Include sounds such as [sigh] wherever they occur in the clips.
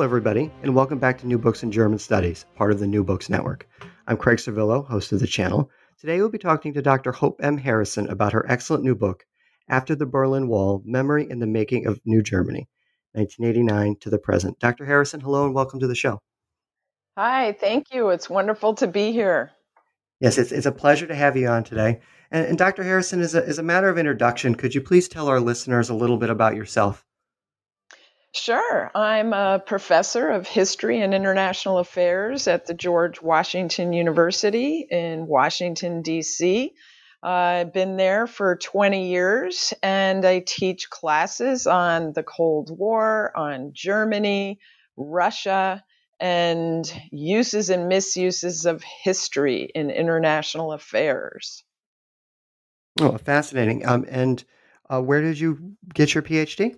Hello, everybody, and welcome back to New Books in German Studies, part of the New Books Network. I'm Craig Servillo, host of the channel. Today we'll be talking to Dr. Hope M. Harrison about her excellent new book, After the Berlin Wall Memory and the Making of New Germany, 1989 to the present. Dr. Harrison, hello and welcome to the show. Hi, thank you. It's wonderful to be here. Yes, it's, it's a pleasure to have you on today. And, and Dr. Harrison, as a, as a matter of introduction, could you please tell our listeners a little bit about yourself? Sure. I'm a professor of history and international affairs at the George Washington University in Washington, D.C. I've been there for 20 years and I teach classes on the Cold War, on Germany, Russia, and uses and misuses of history in international affairs. Oh, fascinating. Um, and uh, where did you get your PhD?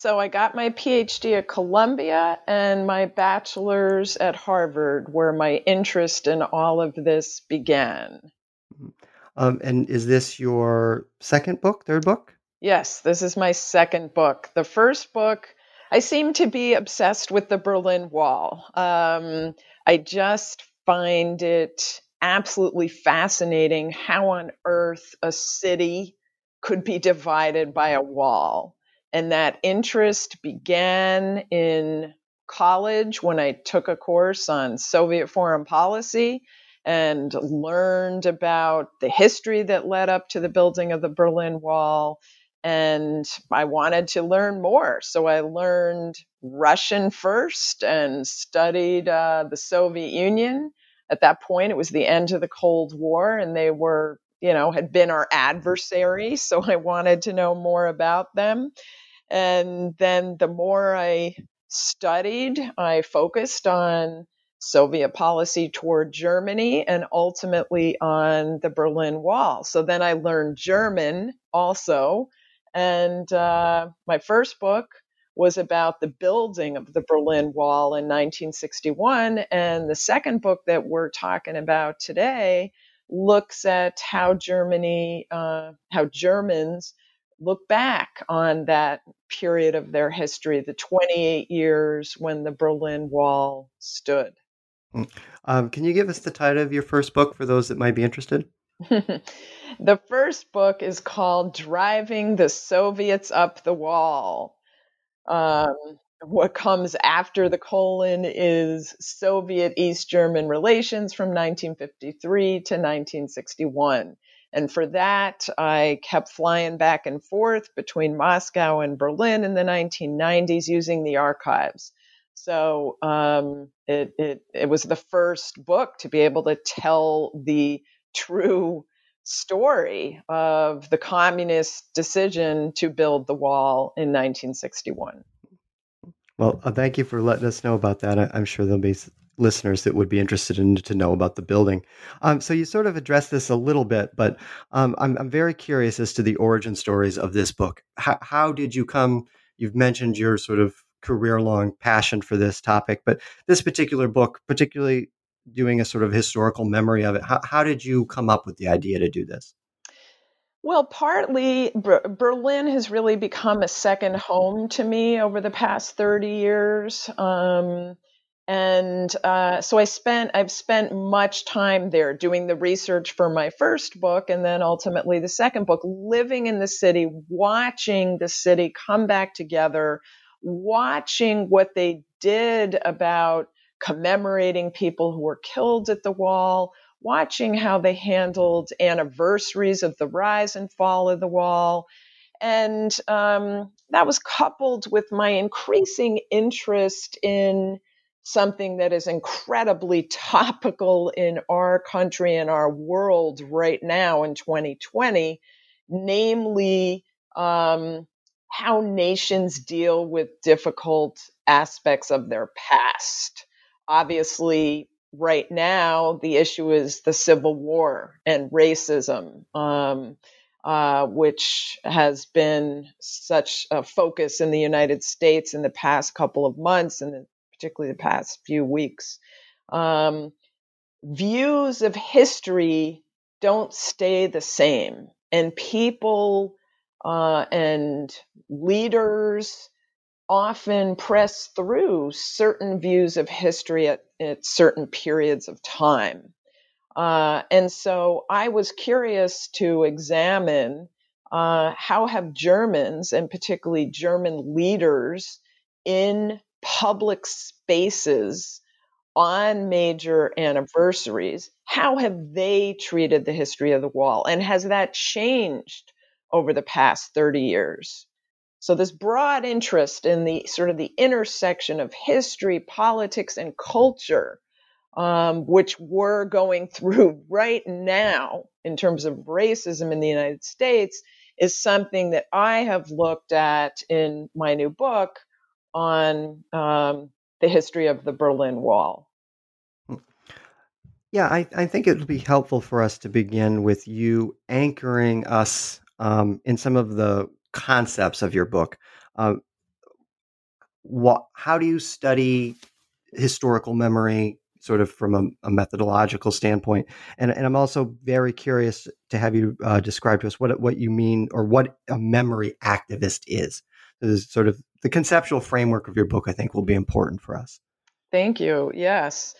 So I got my PhD at Columbia and my bachelor's at Harvard, where my interest in all of this began. Mm-hmm. Um, and is this your second book, third book? Yes, this is my second book. The first book, I seem to be obsessed with the Berlin Wall. Um, I just find it absolutely fascinating how on earth a city could be divided by a wall. And that interest began in college when I took a course on Soviet foreign policy and learned about the history that led up to the building of the Berlin Wall. And I wanted to learn more. So I learned Russian first and studied uh, the Soviet Union. At that point, it was the end of the Cold War, and they were, you know, had been our adversary. [laughs] So I wanted to know more about them. And then the more I studied, I focused on Soviet policy toward Germany and ultimately on the Berlin Wall. So then I learned German also. And uh, my first book was about the building of the Berlin Wall in 1961. And the second book that we're talking about today looks at how Germany, uh, how Germans look back on that period of their history, the 28 years when the Berlin Wall stood. Mm. Um, can you give us the title of your first book for those that might be interested? [laughs] the first book is called Driving the Soviets Up the Wall. Um, what comes after the colon is Soviet East German relations from 1953 to 1961. And for that, I kept flying back and forth between Moscow and Berlin in the 1990s using the archives. So um, it, it, it was the first book to be able to tell the true story of the communist decision to build the wall in 1961. Well, uh, thank you for letting us know about that. I, am sure there'll be listeners that would be interested in to know about the building. Um, so you sort of addressed this a little bit, but um, I'm, I'm, very curious as to the origin stories of this book. How, how did you come? You've mentioned your sort of career long passion for this topic, but this particular book, particularly doing a sort of historical memory of it, how, how did you come up with the idea to do this? Well, partly Berlin has really become a second home to me over the past 30 years. Um, and uh, so I spent I've spent much time there doing the research for my first book and then ultimately the second book, living in the city, watching the city come back together, watching what they did about commemorating people who were killed at the wall, watching how they handled anniversaries of the rise and fall of the wall. And um, that was coupled with my increasing interest in something that is incredibly [laughs] topical in our country and our world right now in 2020, namely um, how nations deal with difficult aspects of their past. Obviously, right now, the issue is the Civil War and racism. Um, uh, which has been such a focus in the United States in the past couple of months and particularly the past few weeks. Um, views of history don't stay the same, and people uh, and leaders often press through certain views of history at, at certain periods of time. Uh, and so I was curious to examine uh, how have Germans, and particularly German leaders in public spaces on major anniversaries, how have they treated the history of the wall? And has that changed over the past 30 years? So this broad interest in the sort of the intersection of history, politics, and culture, um, which we're going [laughs] through right now in terms of racism in the United States, is something that I have looked at in my new book on um, the history of the Berlin Wall. Yeah, I, I think it would be helpful for us to begin with you anchoring us um, in some of the concepts of your book. Uh, what, how do you study historical memory, sort of from a, a methodological standpoint? And, and I'm also very curious to have you uh, describe to us what what you mean or what a memory activist is. Is sort of the conceptual framework of your book. I think will be important for us. Thank you. Yes,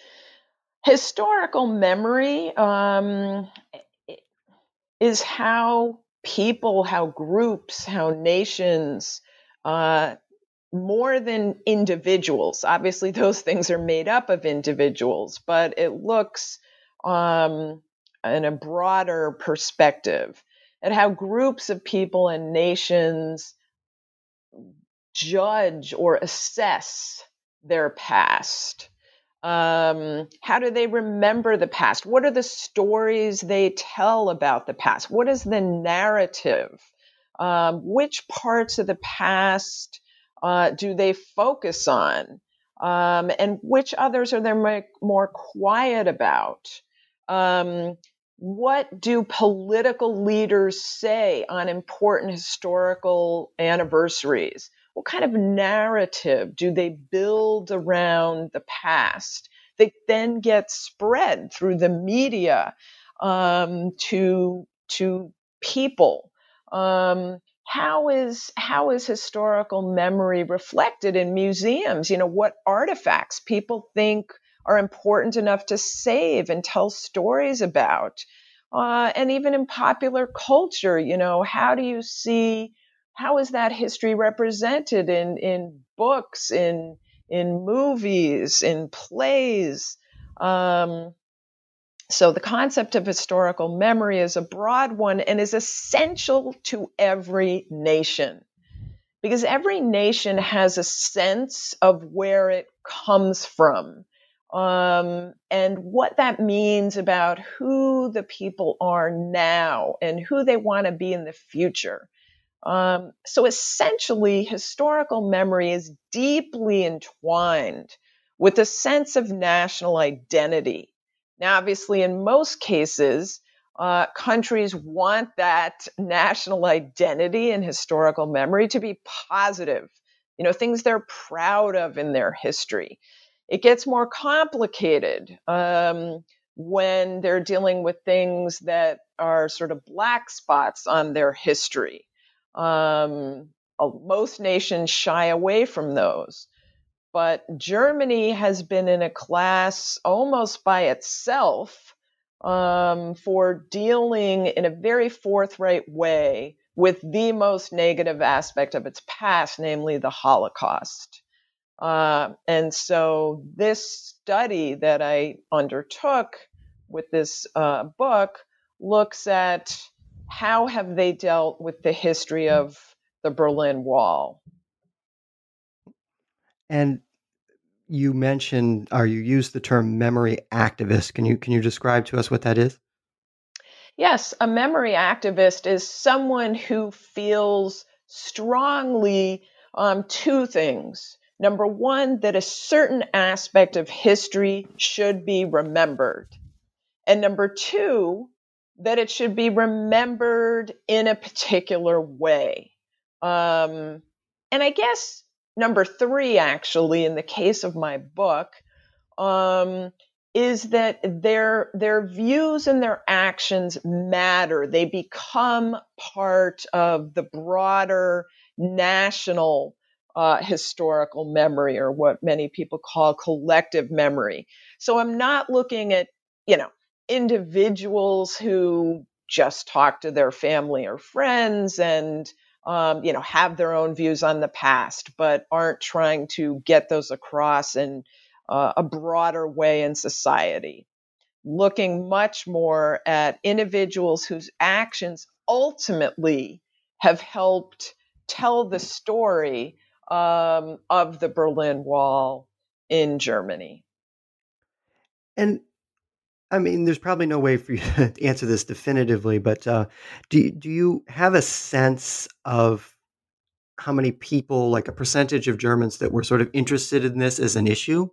historical memory um, is how people, how groups, how nations, uh, more than individuals. Obviously, those [laughs] things are made up of individuals, but it looks um, in a broader perspective at how groups of people and nations judge or assess their past. Um, how do they remember the past? What are the stories they tell about the past? What is the narrative? Um, which parts of the past uh, do they focus on? Um, and which others are they more quiet about? Um, what do political leaders say on important historical anniversaries? what kind of narrative do they build around the past that then gets spread through the media um, to to people? Um, how is how is historical memory reflected in museums? You know, what artifacts people think are important enough to save and tell stories about, uh, and even in popular culture. You know, how do you see how is that history represented in in books, in in movies, in plays? Um, so the concept of historical memory is a broad one and is essential to every nation because every nation has a sense of where it comes from um, and what that means about who the people are now and who they want to be in the future. Um, so essentially, historical memory is deeply entwined with a sense of national identity. Now, obviously, in most cases, uh, countries want that national identity and historical memory to be positive, you know, things they're proud of in their history. It gets more complicated um, when they're dealing with things that are sort of black spots on their history. Um, most nations shy away from those. But Germany has been in a class almost by itself um, for dealing in a very forthright way with the most negative aspect of its past, namely the Holocaust. Uh, and so, this study that I undertook with this uh, book looks at how have they dealt with the history of the Berlin Wall? And you mentioned or you used the term memory activist. Can you can you describe to us what that is? Yes, a memory activist is someone who feels strongly um, two things. Number one, that a certain aspect of history should be remembered. And number two, that it should be remembered in a particular way. Um, and I guess number three, actually, in the case of my book, um, is that their their views and their actions matter. They become part of the broader national uh, historical memory or what many people call collective memory. So I'm not looking at, you know, individuals who just talk to their family or friends and um, you know have their own views on the past but aren't trying to get those across in uh, a broader way in society looking much more at individuals whose actions ultimately have helped tell the story um, of the Berlin Wall in Germany. And I mean, there's probably no way for you [laughs] to answer this definitively, but uh, do do you have a sense of how many people, like a percentage of Germans, that were sort of interested in this as an issue,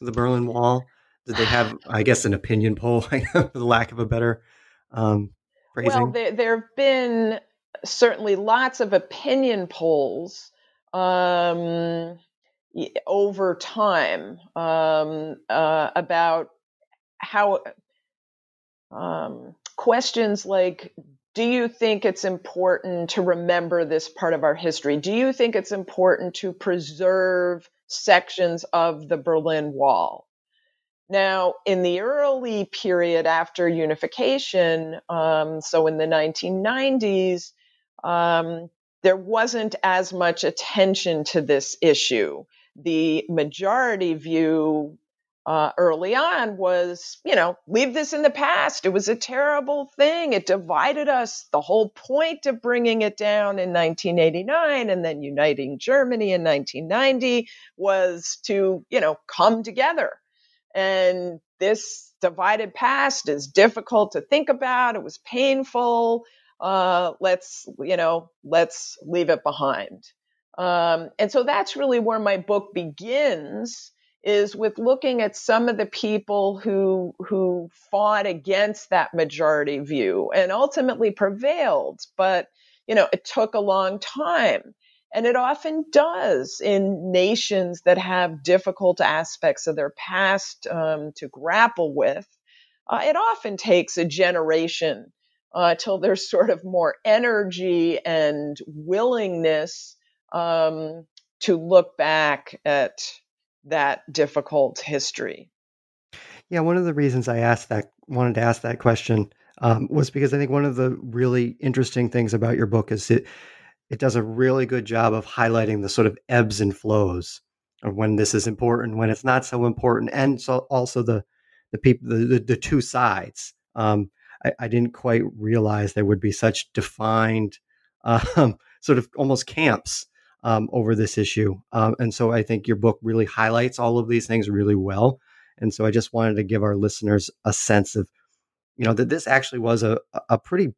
the Berlin Wall? Did they have, [sighs] I guess, an opinion poll, [laughs] for the lack of a better um, phrasing? Well, there, there have been certainly lots of opinion polls um, over time um, uh, about how um, questions like do you think it's important to remember this part of our history? Do you think it's important to preserve sections of the Berlin Wall? Now, in the early period after unification, um, so in the 1990s, um, there wasn't as much attention to this issue. The majority view uh, early on was, you know, leave this in the past. It was a terrible thing. It divided us. The whole point of bringing it down in 1989 and then uniting Germany in 1990 was to, you know, come together. And this divided past is difficult to think about. It was painful. Uh, let's, you know, let's leave it behind. Um, and so that's really where my book begins is with looking at some of the people who who fought against that majority view and ultimately prevailed but you know it took a long time and it often does in nations that have difficult aspects of their past um, to grapple with uh, it often takes a generation uh, till there's sort of more energy and willingness um, to look back at that difficult history? Yeah, one of the reasons I asked that wanted to ask that question um, was because I think one of the really interesting things about your book is it it does a really good job of highlighting the sort of ebbs and flows of when this is important, when it's not so important, and so also the the people the, the, the two sides. Um, I, I, didn't quite realize there would be such defined [laughs] um, sort of almost camps um, over this issue. Um, and so I think your book really highlights all of these things really well. And so I just wanted to give our listeners a sense of, you know, that this actually was a, a pretty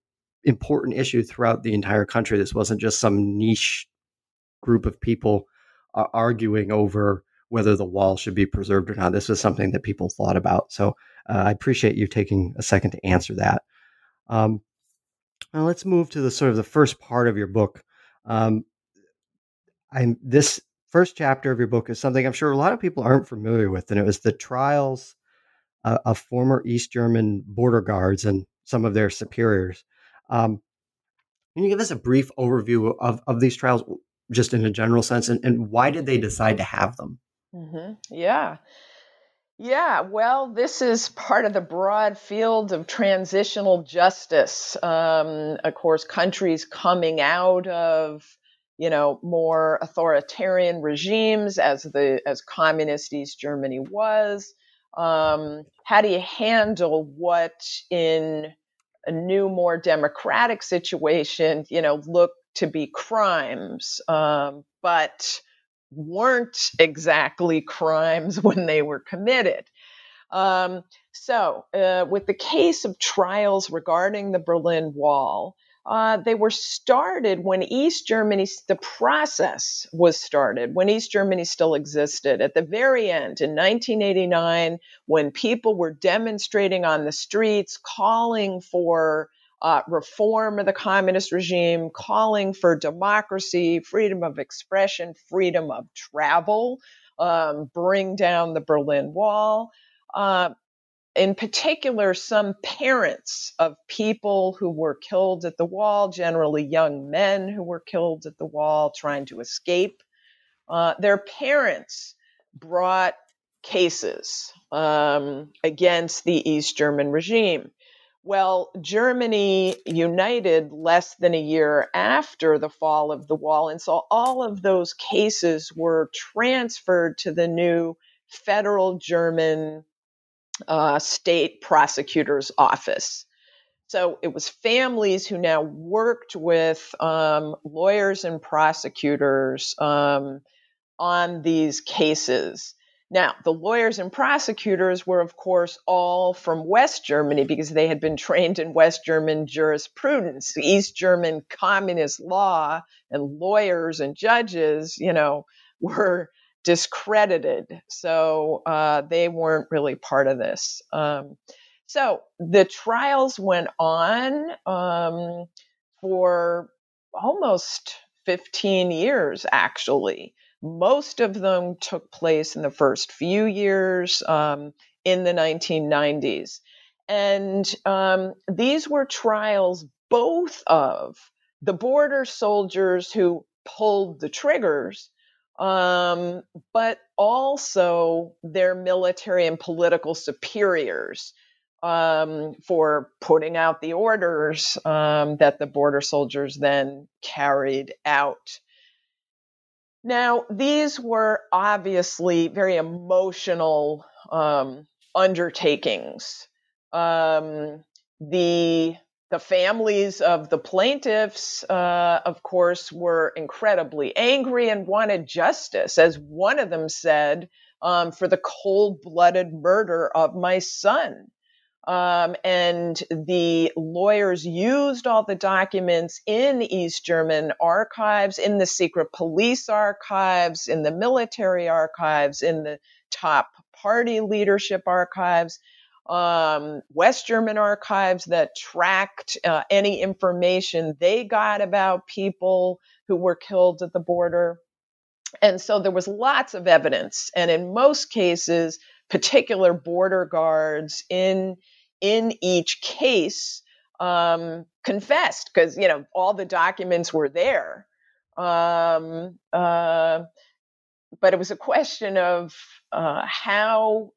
important issue throughout the entire country. This wasn't just some niche group of people uh, arguing over whether the wall should be preserved or not. This was something that people thought about. So uh, I appreciate you taking a second to answer that. Um, now let's move to the sort of the first part of your book. Um, I'm this first chapter of your book is something I'm sure a lot of people aren't familiar with, and it was the trials uh, of former East German border guards and some of their superiors. Um, can you give us a brief overview of, of these trials, just in a general sense, and, and why did they decide to have them? Mm-hmm. Yeah. Yeah, well, this is part of the broad field of transitional justice. Um, of course, countries coming out of you know, more authoritarian regimes as the as communist East Germany was. Um, how do you handle what in a new, more democratic situation, you know, look to be crimes, um, but weren't exactly crimes [laughs] when they were committed? Um, so, uh, with the case of trials regarding the Berlin Wall, uh, they were started when East Germany, the process was started when East Germany still existed. At the very end, in 1989, when people were demonstrating on the streets, calling for uh, reform of the communist regime, calling for democracy, freedom of expression, freedom of travel, um, bring down the Berlin Wall. Uh, in particular, some parents of people who were killed at the wall, generally young men who were killed at the wall trying to escape, uh, their parents brought cases um, against the East German regime. Well, Germany united less than a year after the fall of the wall, and so all of those cases were transferred to the new federal German uh, state prosecutor's office. So it was families who now worked with um, lawyers and prosecutors um, on these cases. Now, the lawyers and prosecutors were, of course, all from West Germany because they had been [laughs] trained in West German jurisprudence. East German communist law and lawyers and judges, you know, [laughs] were discredited. So uh, they weren't really part of this. Um, so the trials went on um, for almost 15 years, actually. Most of them took place in the first few years um, in the 1990s. And um, these were trials both of the border soldiers who pulled the triggers um, but also their military and political superiors um, for putting out the orders um, that the border soldiers then carried out. Now, these were obviously very emotional um, undertakings. Um, the the families of the plaintiffs, uh, of course, were incredibly angry and wanted justice, as one of them said, um, for the cold blooded murder of my son. Um, and the lawyers used all the documents in East German archives, in the secret police archives, in the military archives, in the top party leadership archives um, West German archives that tracked uh, any information they got about people who were killed at the border. And so there was lots of evidence. And in most cases, particular border guards in, in each case um, confessed because, you know, all the documents were there. Um, uh, but it was a question of uh, how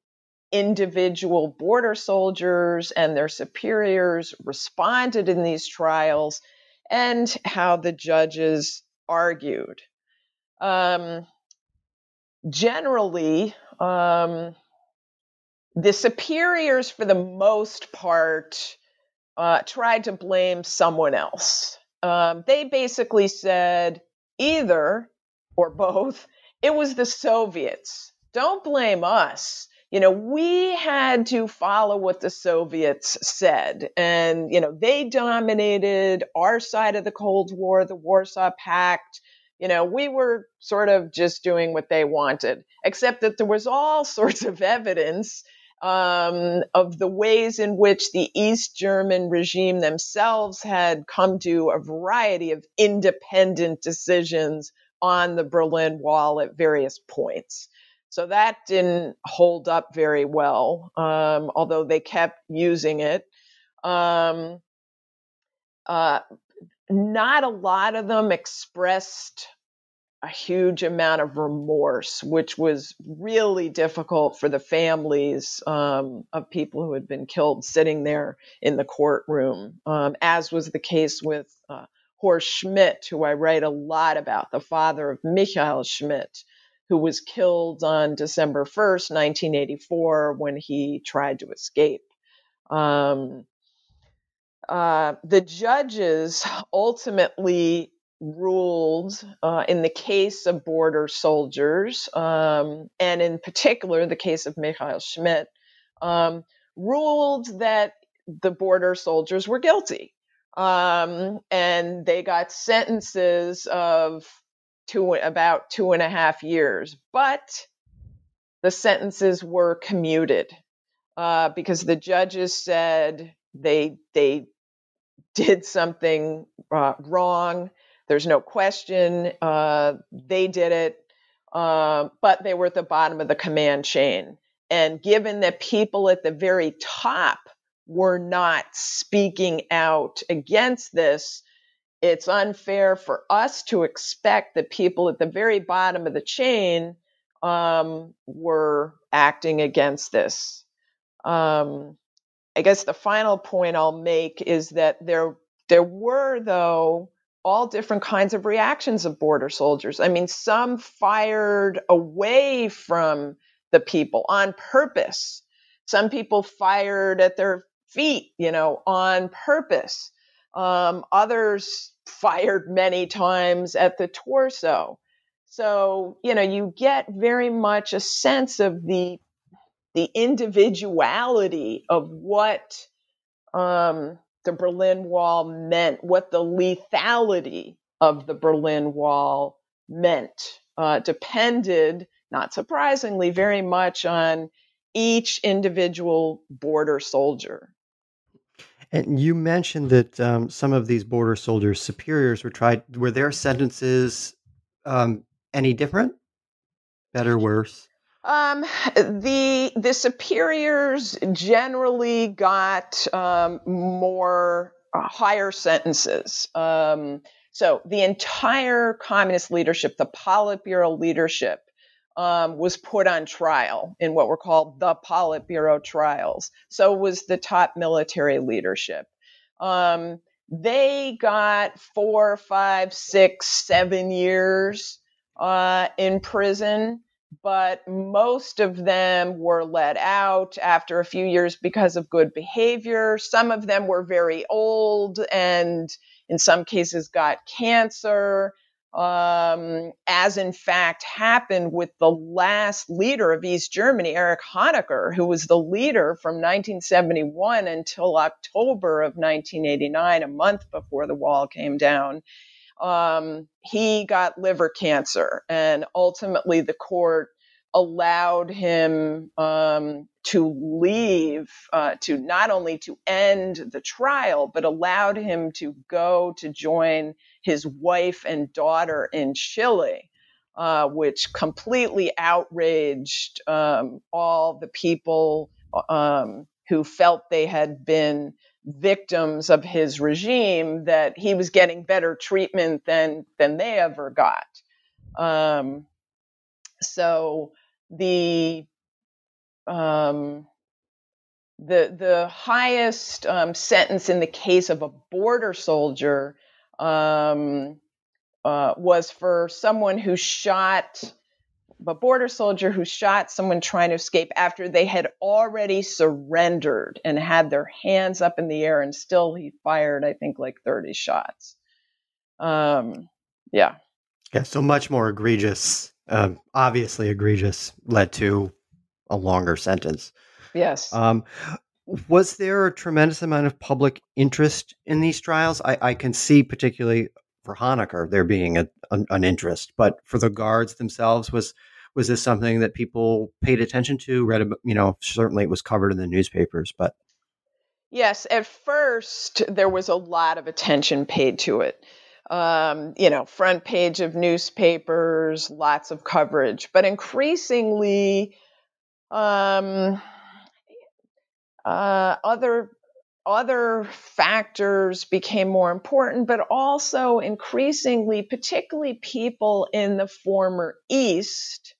individual border soldiers and their superiors responded in these trials and how the judges argued. Um, generally, um, the superiors, for the most part, uh, tried to blame someone else. Um, they basically said either or both, it was the Soviets. Don't blame us you know, we had to follow what the Soviets said. And, you know, they dominated our side of the Cold War, the Warsaw Pact. You know, we were sort of just doing what they wanted, except that there was all [laughs] sorts of evidence um, of the ways in which the East German regime themselves had come to a variety of independent decisions on the Berlin Wall at various points. So that didn't hold up very well, um, although they kept using it. Um, uh, not a lot of them expressed a huge amount of remorse, which was really difficult for the families um, of people who had been killed sitting there in the courtroom, um, as was the case with uh, Horst Schmidt, who I write a lot about, the father of Michael Schmidt, who was killed on December 1st, 1984, when he tried to escape. Um, uh, the judges ultimately ruled uh, in the case of border soldiers, um, and in particular the case of Michael Schmidt, um, ruled that the border soldiers were guilty. Um, and they got sentences of two about two and a half years, but the sentences were commuted uh, because the judges said they they did something uh, wrong. There's no question uh, they did it, uh, but they were at the bottom of the command chain. And given that people at the very top were not speaking out against this, it's unfair for us to expect that people at the very bottom of the chain um, were acting against this. Um, I guess the final point I'll make is that there there were though all different kinds of reactions of border soldiers. I mean, some fired away from the people on purpose. Some people fired at their feet, you know, on purpose. Um, others fired many times at the torso. So, you know, you get very much a sense of the the individuality of what um, the Berlin Wall meant, what the lethality of the Berlin Wall meant, uh, depended, not surprisingly, very much on each individual border soldier. And you mentioned that um, some of these border soldiers' superiors were tried. Were their sentences um, any different? Better, worse? Um, the the superiors generally got um, more uh, higher sentences. Um, so the entire communist leadership, the Politburo leadership, um, was put on trial in what were called the Politburo trials. So was the top military leadership. Um, they got four, five, six, seven years uh, in prison but most of them were let out after a few years because of good behavior. Some of them were very old and in some cases got cancer, um, as in fact happened with the last leader of East Germany, Erich Honecker, who was the leader from 1971 until October of 1989, a month before the wall came down um, he got liver cancer, and ultimately the court allowed him um, to leave, uh, to not only to end the trial, but allowed him to go to join his wife and daughter in Chile. Uh, which completely outraged um, all the people um, who felt they had been victims of his regime that he was getting better treatment than than they ever got. Um, so the um, the the highest um, sentence in the case of a border soldier um, uh, was for someone who shot a border soldier who shot someone trying to escape after they had already surrendered and had their hands up in the air, and still he fired, I think, like 30 shots. Um, yeah. Yeah, so much more egregious, um, obviously egregious, led to a longer sentence. Yes. Um, was there a tremendous amount of public interest in these trials? I, I can see, particularly for Honecker, there being a, an, an interest, but for the guards themselves, was was this something that people paid attention to? Read, you know, certainly it was covered in the newspapers, but yes, at first there was a lot of attention paid to it. Um, you know, front page of newspapers, lots of coverage, but increasingly, um, uh, other other factors became more important, but also increasingly, particularly people in the former East,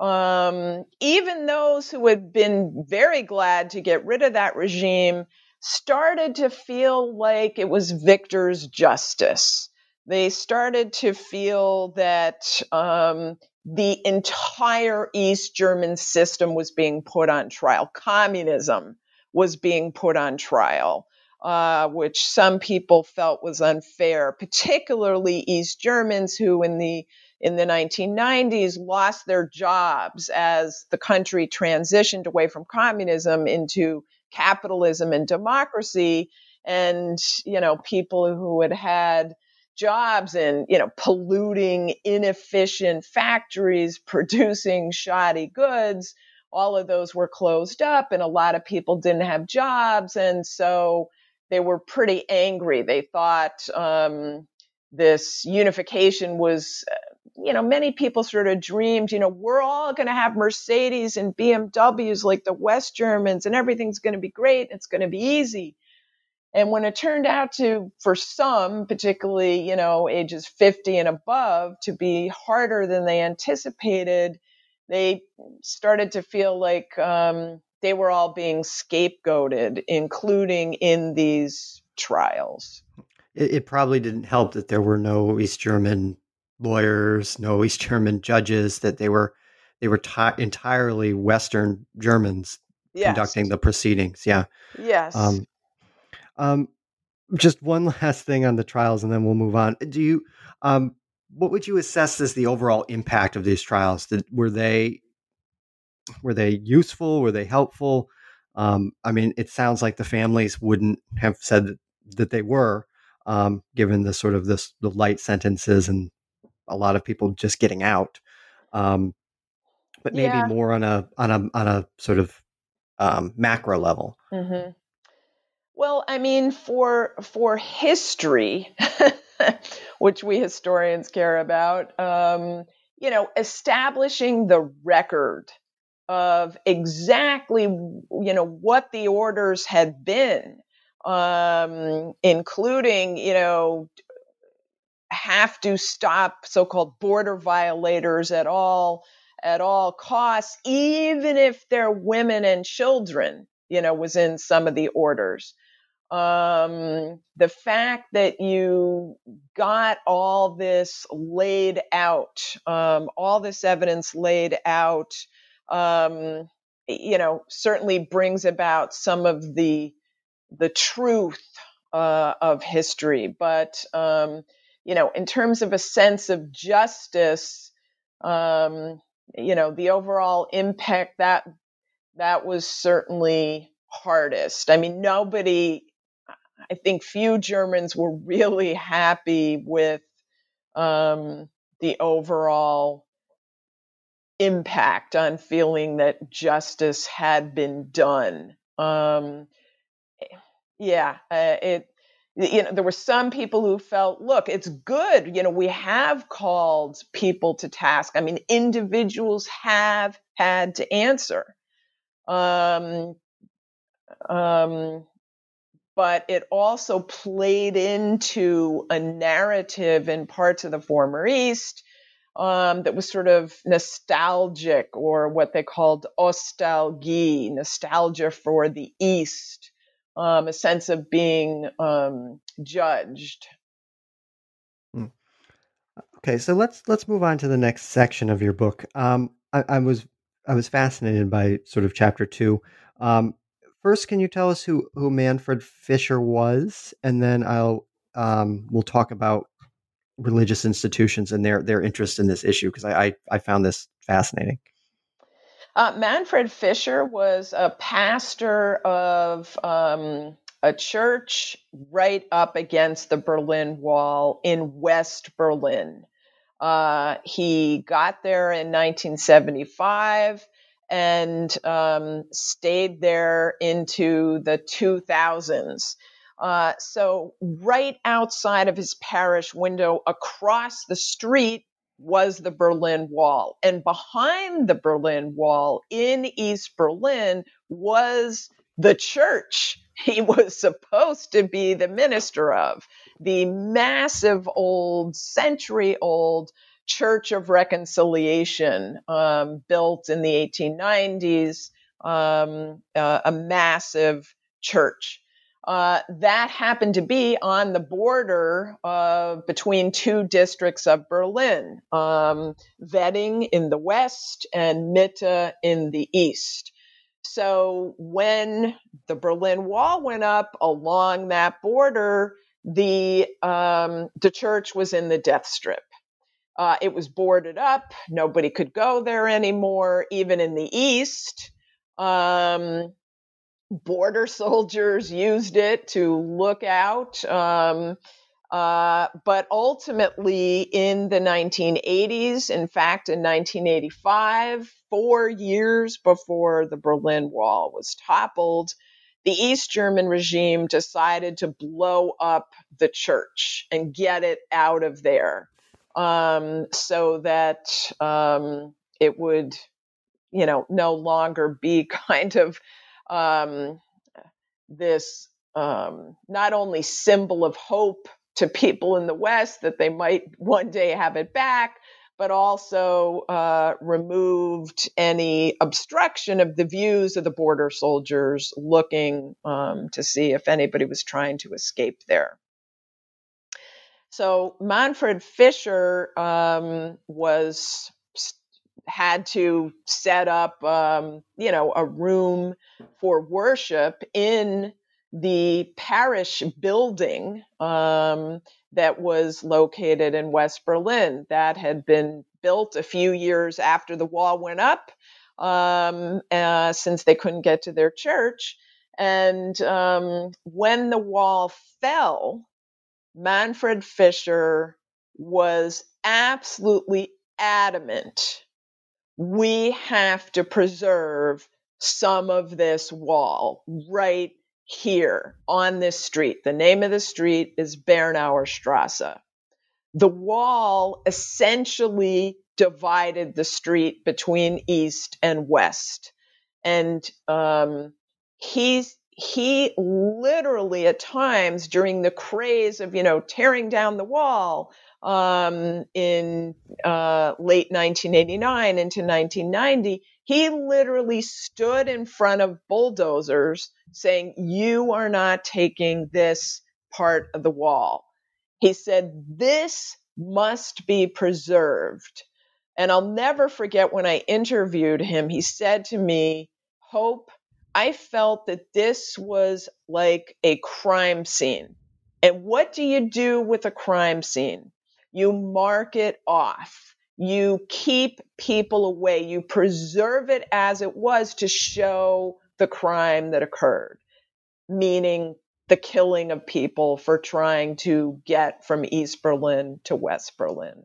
um, even those who had been very glad to get rid of that regime started to feel like it was Victor's justice. They started to feel that um, the entire East German system was being put on trial. Communism was being put on trial, uh, which some people felt was unfair, particularly East Germans who, in the in the 1990s lost their jobs as the country transitioned away from communism into capitalism and democracy. And you know people who had had jobs in you know polluting inefficient factories [laughs] producing shoddy goods all of those were closed up and a lot of people didn't have jobs. And so they were pretty angry. They thought um, this unification was you know, many people sort of dreamed, you know, we're all going to have Mercedes and BMWs like the West Germans and everything's going to be great. It's going to be easy. And when it turned out to, for some, particularly, you know, ages 50 and above, to be harder than they anticipated, they started to feel like um, they were all being scapegoated, including in these trials. It, it, probably didn't help that there were no East German lawyers, no East German judges, that they were they were t- entirely Western Germans yes. conducting the proceedings. Yeah. Yes. Um, um, just one [laughs] last thing on the trials, and then we'll move on. Do you, um, what would you assess as the overall impact of these trials? Did, were they, were they useful? Were they helpful? Um, I mean, it sounds like the families wouldn't have said that, that they were, um, given the sort of this the light sentences and a lot of people just getting out. Um, but maybe yeah. more on a on a on a sort of um, macro level. Mm-hmm. Well, I mean, for for history, [laughs] which we historians care about, um, you know, establishing the record of exactly, you know, what the orders had been, um, including, you know, have to stop so-called border violators at all at all costs, even if they're women and children, you know, was in some of the orders um, the fact that you got all this laid out, um, all this evidence laid out, um, you know, certainly brings about some of the the truth uh, of history. But um, you know, in terms of a sense of justice, um, you know, the overall impact that that was certainly hardest. I mean, nobody I think few Germans were really happy with um, the overall impact on feeling that justice had been done. Um, yeah, uh, it. You know, there were some people who felt, look, it's good. You know, we have called people to task. I mean, individuals have had to answer. Um, um, but it also played into a narrative in parts of the former East um, that was sort of nostalgic or what they called ostalgie, nostalgia for the East, um, a sense of being um, judged. Hmm. Okay, so let's let's move on to the next section of your book. Um, I, I, was I was fascinated by sort of chapter two. Um, first, can you tell us who who Manfred Fischer was, and then I'll um, we'll talk about religious institutions and their their interest in this issue because I, I, I found this fascinating. Uh, Manfred Fischer was a pastor of um, a church right up against the Berlin Wall in West Berlin. Uh, he got there in 1975 and um, stayed there into the 2000s. Uh, so, right outside of his parish window, across the street, was the Berlin Wall. And behind the Berlin Wall in East Berlin was the church [laughs] he was supposed to be the minister of, the massive old, century old Church of Reconciliation, um, built in the 1890s, um, uh, a massive church. Uh, that happened to be on the border uh, between two districts of Berlin, um, Wedding in the west and Mitte in the east. So when the Berlin Wall went up along that border, the um, the church was in the death strip. Uh, it was boarded up. Nobody could go there anymore, even in the East. Um, border soldiers used it to look out. Um, uh, but ultimately, in the 1980s, in fact, in 1985, four years before the Berlin Wall was toppled, the East German regime decided to blow up the church and get it out of there. um, so that um, it would, you know, no longer be [laughs] kind of um, this um, not only symbol of hope to people in the West that they might [laughs] one day have it back, but also uh, removed any obstruction of the views of the border soldiers looking um, to see if anybody was trying to escape there. So Manfred Fischer um, was had to set up, um, you know, a room for worship in the parish building um, that was located in West Berlin. That had been built a few years after the wall went up, um, uh, since they couldn't get to their church. And um, when the wall fell, Manfred Fischer was absolutely adamant we have to preserve some of this wall right here on this street. The name of the street is Bernauer Strasse. The wall essentially divided the street between east and west. And um, he's he literally at times during the craze of you know tearing down the wall um, in uh, late 1989 into 1990 he literally stood in front of bulldozers saying, You are not taking this part of the wall. He said, This must be preserved. And I'll never forget when I interviewed him, he said to me, Hope, I felt that this was like a crime scene. And what do you do with a crime scene? You mark it off. You keep people away. You preserve it as it was to show the crime that occurred, meaning the killing of people for trying to get from East Berlin to West Berlin.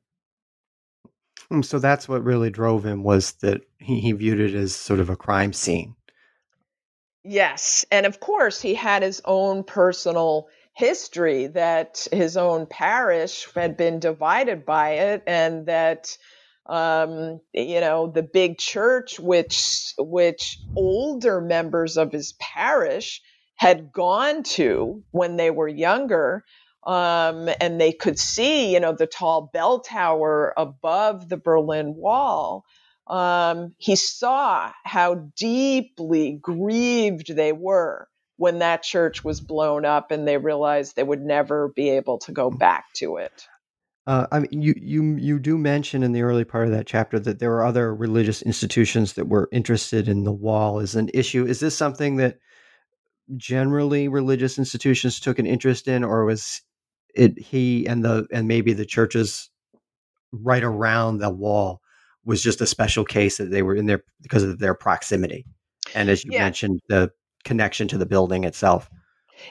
Hmm, so that's what really drove him was that he, he viewed it as sort of a crime scene. Yes. And of course, he had his own personal history that his own parish had been divided by it and that um, you know, the big church, which which older members of his parish had gone to when they were younger, um, and they could see, you know, the tall bell tower above the Berlin Wall. Um, he saw how deeply grieved they were when that church was blown up, and they realized they would never be able to go back to it. Uh, I mean, you you you do mention in the early part of that chapter that there were other religious institutions that were interested in the wall as an issue. Is this something that generally religious institutions took an interest in, or was it he and the and maybe the churches right around the wall was just a special case that they were in there because of their proximity, and as you yeah. mentioned, the connection to the building itself.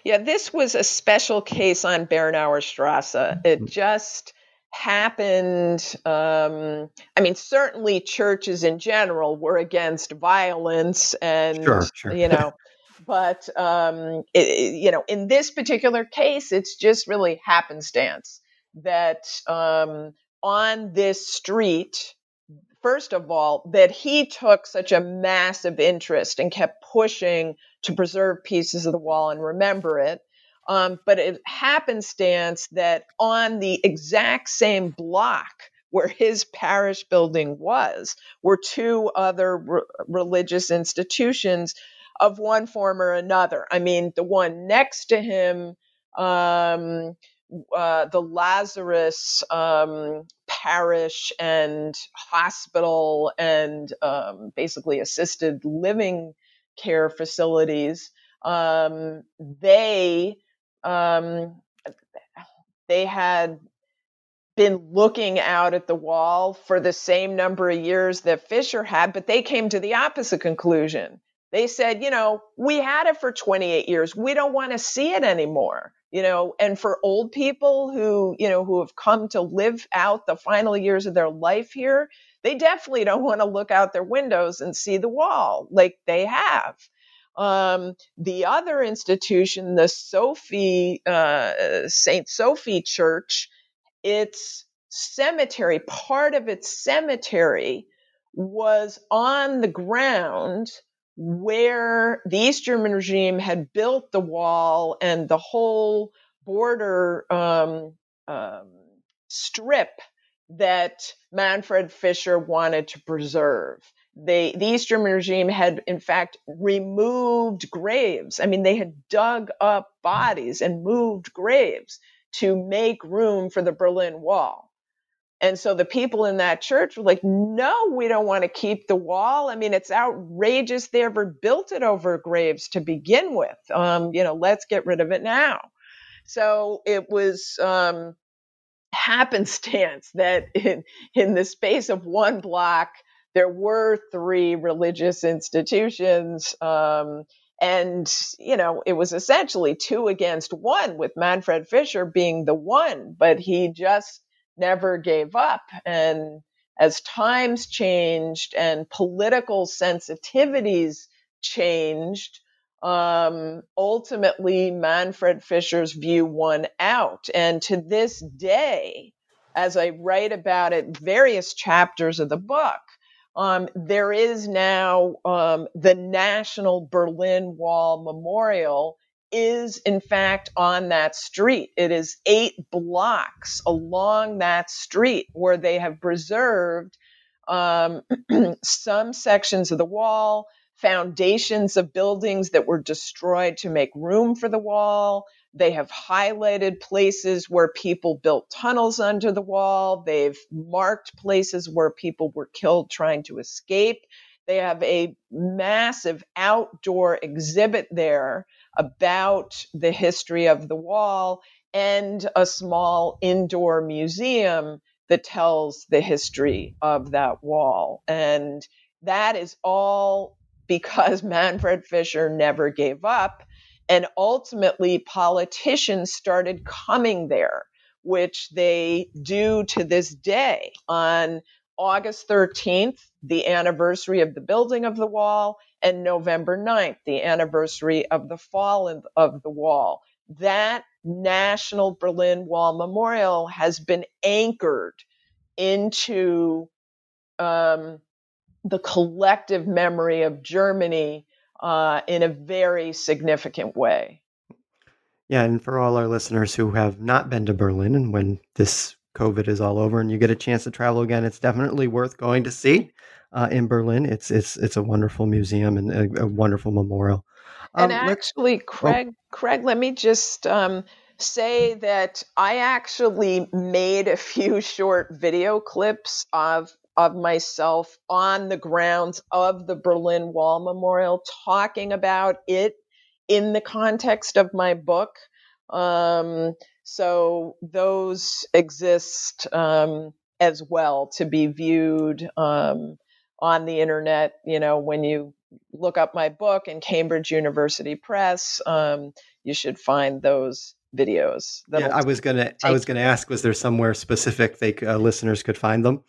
Yeah, this was a special case on Bernauer Strasse. It mm. just happened. Um, I mean, certainly churches in general were against violence, and sure, sure. you know, [laughs] but um, it, you know, in this particular case, it's just really happenstance that um, on this street. First of all, that he took such a massive interest and kept pushing to preserve pieces of the wall and remember it. Um, but it happenstance that on the exact same block where his parish building was were two other re- religious institutions of one form or another. I mean, the one next to him, um, uh, the Lazarus um, parish and hospital and um, basically assisted living care facilities, um, they um, they had been looking out at the wall for the same number of years that Fischer had, but they came to the opposite conclusion. They said, you know, we had it for 28 years. We don't want to see it anymore. You know, and for old people who, you know, who have come to live out the final years of their life here, they definitely don't want to look out their windows and see the wall like they have. Um, the other institution, the Sophie uh, Saint Sophie Church, its cemetery, part of its cemetery, was on the ground where the East German regime had built the wall and the whole border um, um, strip that Manfred Fischer wanted to preserve. They, the East German regime had, in fact, removed graves. I mean, they had dug up bodies and moved graves to make room for the Berlin Wall. And so the people in that church were like, no, we don't want to keep the wall. I mean, it's outrageous they ever built it over graves to begin with. Um, you know, let's get rid of it now. So it was um, happenstance [laughs] that in, in the space of one block, there were three religious institutions. Um, and, you know, it was essentially two against one, with Manfred Fischer being the one, but he just never gave up. And as times changed and political sensitivities changed, um, ultimately Manfred Fischer's view won out. And to this day, as I write about it, various chapters of the book, um, there is now um, the National Berlin Wall Memorial is in fact on that street. It is eight blocks along that street where they have preserved um, [clears throat] some sections of the wall, foundations of buildings that were destroyed to make room for the wall. They have highlighted places where people built tunnels under the wall. They've marked places where people were killed trying to escape. They have a massive outdoor exhibit there about the history of the wall and a small indoor museum that tells the history of that wall. And that is all [laughs] because Manfred Fischer never gave up. And ultimately, politicians started coming there, which they do to this day. On August 13th, the anniversary of the building of the wall, and November 9th, the anniversary of the fall of the wall. That National Berlin Wall Memorial has been anchored into um, the collective memory of Germany uh, in a very significant way. Yeah, and for all our listeners who have not been to Berlin, and when this COVID is all over and you get a chance to travel again, it's definitely worth going to see uh, in Berlin. It's it's it's a wonderful museum and a, a wonderful memorial. Um, and actually, Craig, oh. Craig, let me just um, say that I actually made a few short video clips of of myself on the grounds of the Berlin Wall Memorial, talking about it in the context of my book. Um, so those exist um, as well to be viewed um, on the internet. You know, when you look up my book in Cambridge University Press, um, you should find those videos. Yeah, I was gonna. I was gonna ask. Was there somewhere specific they uh, listeners could find them?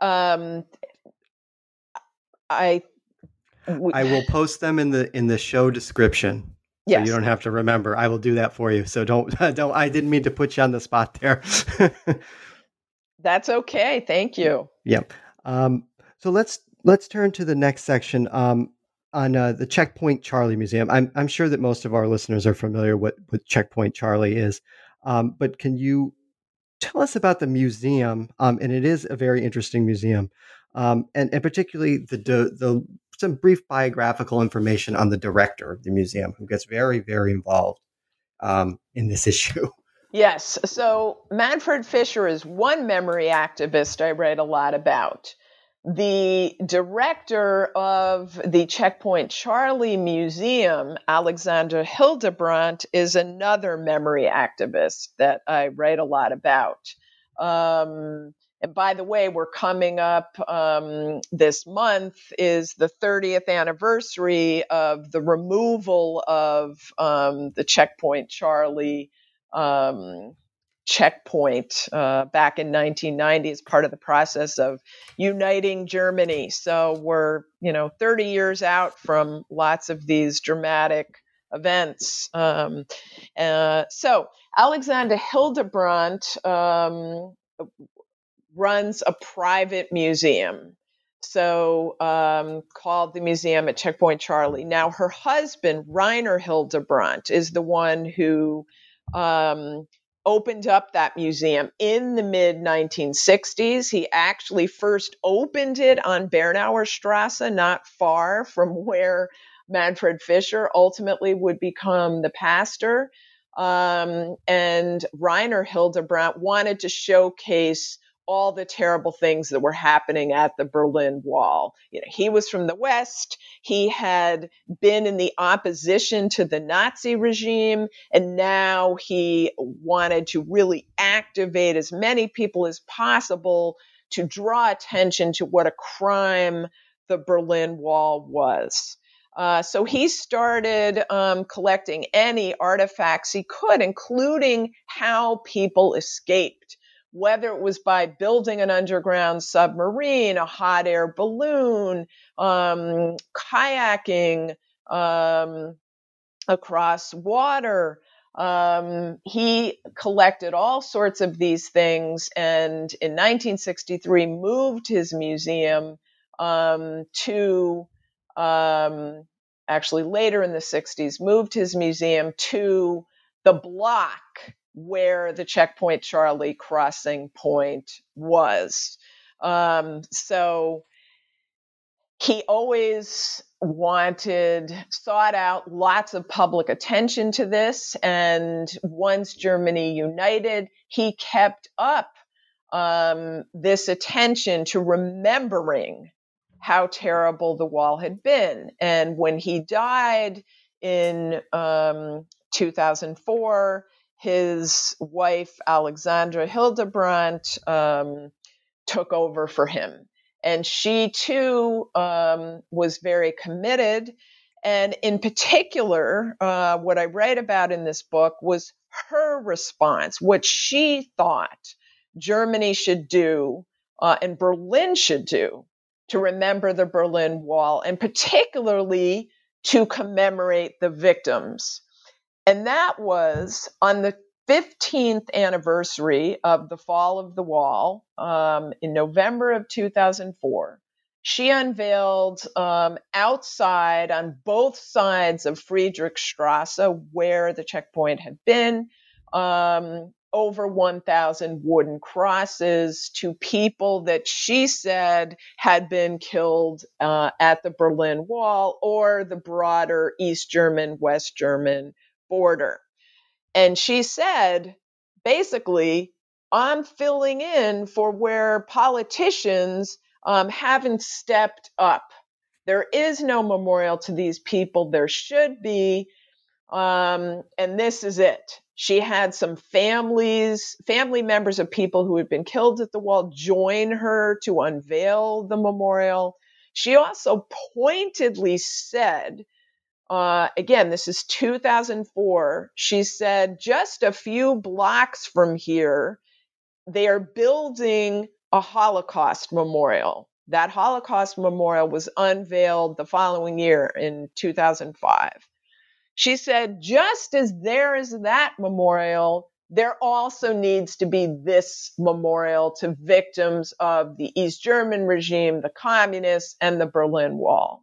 Um, I. I will post them in the in the show description. Yes. So you don't have to remember. I will do that for you. So don't [laughs] don't I didn't mean to put you on the spot there. That's okay. Thank you. [laughs] Yep. Um, so let's let's turn to the next section um, on uh, the Checkpoint Charlie Museum. I'm I'm sure that most of our listeners are familiar with what Checkpoint Charlie is, um, but can you tell us about the museum? Um, and it is a very interesting museum, um, and and particularly the the some brief biographical information on the director of the museum, who gets very, very involved um, in this [laughs] issue. Yes. So Manfred Fischer is one memory activist I write a lot about. The director of the Checkpoint Charlie Museum, Alexandra Hildebrandt, is another memory activist that I write a lot about. Um, and by the way, we're coming up um, this month is the 30th anniversary of the removal of um, the Checkpoint Charlie um, checkpoint uh, back in 1990 as part of the process of uniting Germany. So we're, you know, 30 years out from lots of these dramatic events. Um, uh, so Alexandra Hildebrandt um, runs a private museum. So, um, called the museum at Checkpoint Charlie. Now, her husband, Rainer Hildebrandt, is the one who um, opened up that museum in the mid 1960s. He actually first opened it on Bernauer Strasse, not far from [laughs] where Manfred Fischer ultimately would become the pastor. Um, and Rainer Hildebrandt wanted to showcase all the terrible things that were happening at the Berlin Wall. You know, he was from the West. He had been in the opposition to the Nazi regime, and now he wanted to really activate as many people as possible to draw attention to what a crime the Berlin Wall was. Uh, so he started um, collecting any artifacts he could, including how people escaped whether it was by building an underground submarine, a hot air balloon, um, kayaking um, across water. Um, he collected all sorts of these things and in 1963 moved his museum um, to, um, actually later in the 60s, moved his museum to the block where the checkpoint Charlie crossing point was. Um, so he always wanted, sought out lots of public attention to this. And once Germany united, he kept up um, this attention to remembering how terrible the wall had been. And when he died in um, 2004, his wife, Alexandra Hildebrandt, um, took over for him. And she too um, was very committed. And in particular, uh, what I write about in this book was her response, what she thought Germany should do uh, and Berlin should do to remember the Berlin Wall, and particularly to commemorate the victims and that was on the 15th anniversary of the fall of the wall um, in November of 2004. She unveiled um, outside on both sides of Friedrichstrasse, where the checkpoint had been, um, over 1,000 wooden crosses to people that she said had been killed uh, at the Berlin Wall or the broader East German, West German border. And she said, basically, I'm filling in for where politicians um, haven't stepped up. There is no memorial to these people. There should be. Um, and this is it. She had some families, family members of people who had been killed at the wall join her to unveil the memorial. She also pointedly said uh, again, this is 2004. She said just a few blocks from here, they are building a Holocaust memorial. That Holocaust memorial was unveiled the following year in 2005. She said, just as there is that memorial, there also needs to be this memorial to victims of the East German regime, the communists, and the Berlin Wall.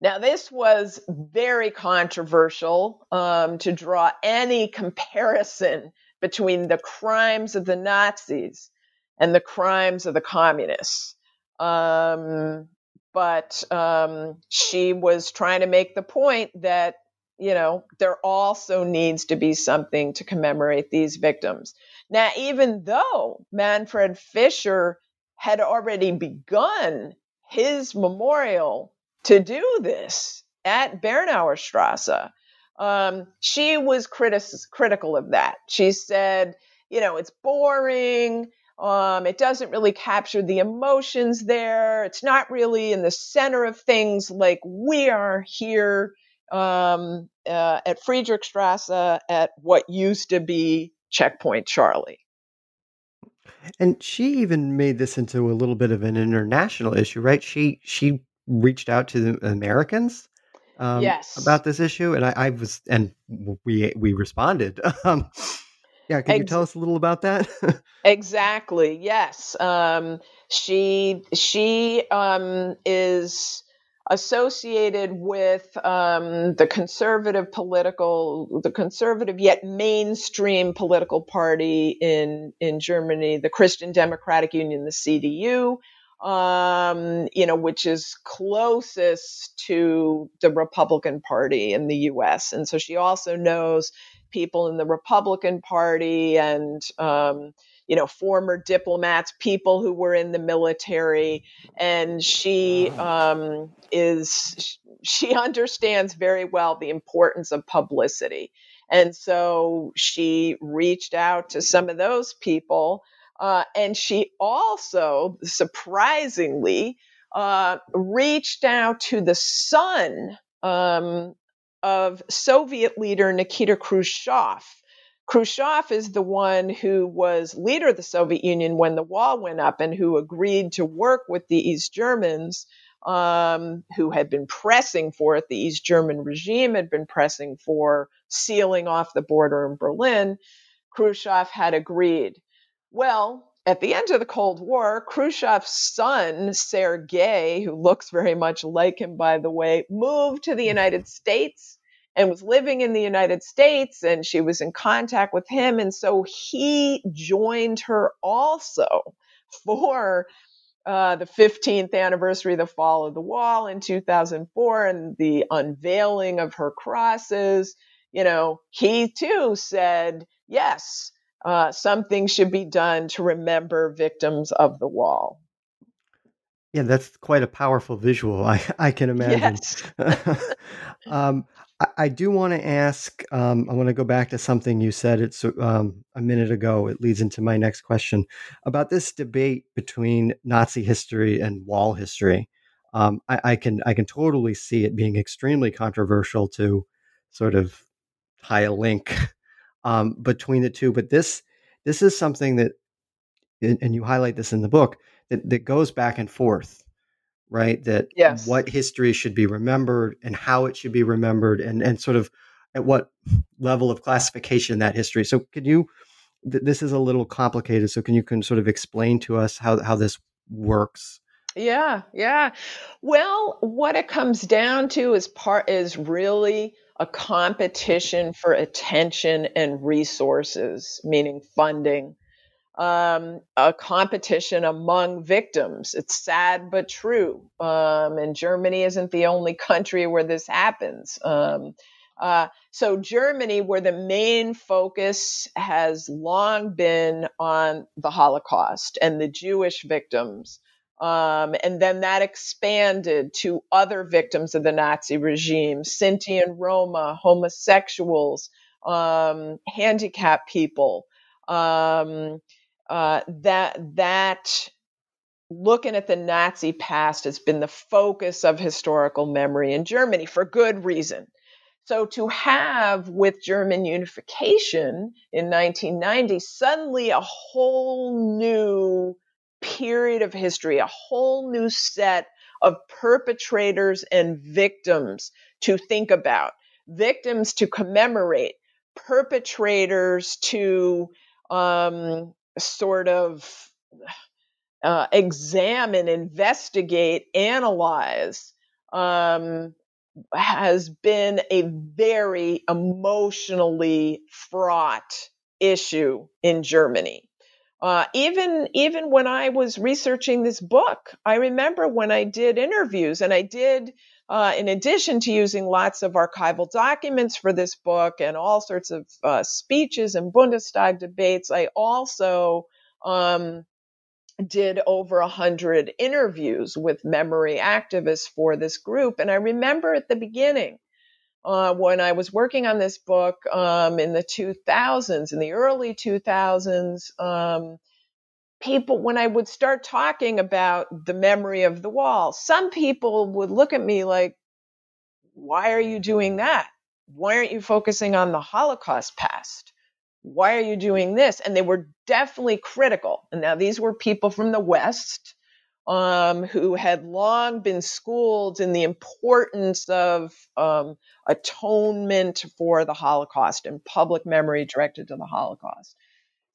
Now, this was very controversial um, to draw any comparison between the crimes of the Nazis and the crimes of the communists. Um, but um, she was trying to make the point that, you know, there also needs to be something to commemorate these victims. Now, even though Manfred Fischer had already begun his memorial to do this at Bernauer Strasse. Um, she was critis- critical of that. She said, you know, it's boring. Um, it doesn't really capture the emotions there. It's not really in the center of things like we are here um, uh, at Friedrichstrasse at what used to be Checkpoint Charlie. And she even made this into a little bit of an international issue, right? She she reached out to the Americans um, yes. about this issue, and I, I, was, and we we responded. [laughs] Um, Yeah, can Ex- you tell us a little about that? [laughs] exactly. Yes. Um, she she um, is associated with um, the conservative political, the conservative yet mainstream political party in in Germany, the Christian Democratic Union, the CDU, um, you know, which is closest to the Republican Party in the U.S. And so she also knows people in the Republican Party and um, you know former diplomats, people who were in the military, and she um, is she [laughs] understands very well the importance of publicity. And so she reached out to some of those people. Uh, and she also, surprisingly, uh, reached out to the son um, of Soviet leader Nikita Khrushchev. Khrushchev is the one who was leader of the Soviet Union when the wall went up and who agreed to work with the East Germans, um, who had been pressing for it. The East German regime had been pressing for sealing off the border in Berlin. Khrushchev had agreed. Well, at the end of the Cold War, Khrushchev's son, Sergei, who looks very much like him, by the way, moved to the United States and was living in the United States, and she was in contact with him. And so he joined her also [laughs] for uh, the 15th anniversary of the fall of the wall in 2004 and the unveiling of her crosses. You know, he too said, yes, uh, something should be done to remember victims of the wall. Yeah, that's quite a powerful visual. I, I can [laughs] imagine. Yes. [laughs] um, I, I, do want to ask. Um, I want to go back to something you said. It's um, a minute ago. It leads into my next question about this debate between Nazi history and wall history. Um, I, I can I can totally see it being extremely controversial to sort of tie a link um, between the two. But this this is something that, and you highlight this in the book, that, that goes back and forth, right? That yes. what history should be remembered and how it should be remembered, and and sort of at what level of classification that history. So, can you? Th- this is a little complicated. So, can you can sort of explain to us how how this works? Yeah, yeah. Well, what it comes down to is part is really a competition for attention and resources, meaning funding, um, a competition among victims. It's sad but true. Um, and Germany isn't the only country where this happens. Um, uh, so, Germany, where the main focus has long been on the Holocaust and the Jewish victims, um, and then that expanded to other victims of the Nazi regime, Sinti and Roma, homosexuals, um, handicapped people. Um, uh, that that looking at the Nazi past has been the focus of historical memory in Germany for good reason. So to have with German unification in 1990 suddenly a whole new period of history, a whole new set of perpetrators and victims to think about, victims to commemorate, perpetrators to um, sort of uh, examine, investigate, analyze. Um, has been a very emotionally fraught issue in Germany. Uh, even even when I was researching this book, I remember when I did interviews, and I did, uh, in addition to using lots of archival documents for this book and all sorts of uh, speeches and Bundestag debates, I also um, did over a hundred interviews with memory activists for this group. And I remember at the beginning, uh, when I was working on this book um, in the 2000s, in the early 2000s, um, people, when I would start talking about the memory of the wall, some people would look at me like, why are you doing that? Why aren't you focusing on the Holocaust past? Why are you doing this? And they were definitely critical. And now these were people from the West um, who had long been schooled in the importance of um, atonement for the Holocaust and public memory directed to the Holocaust.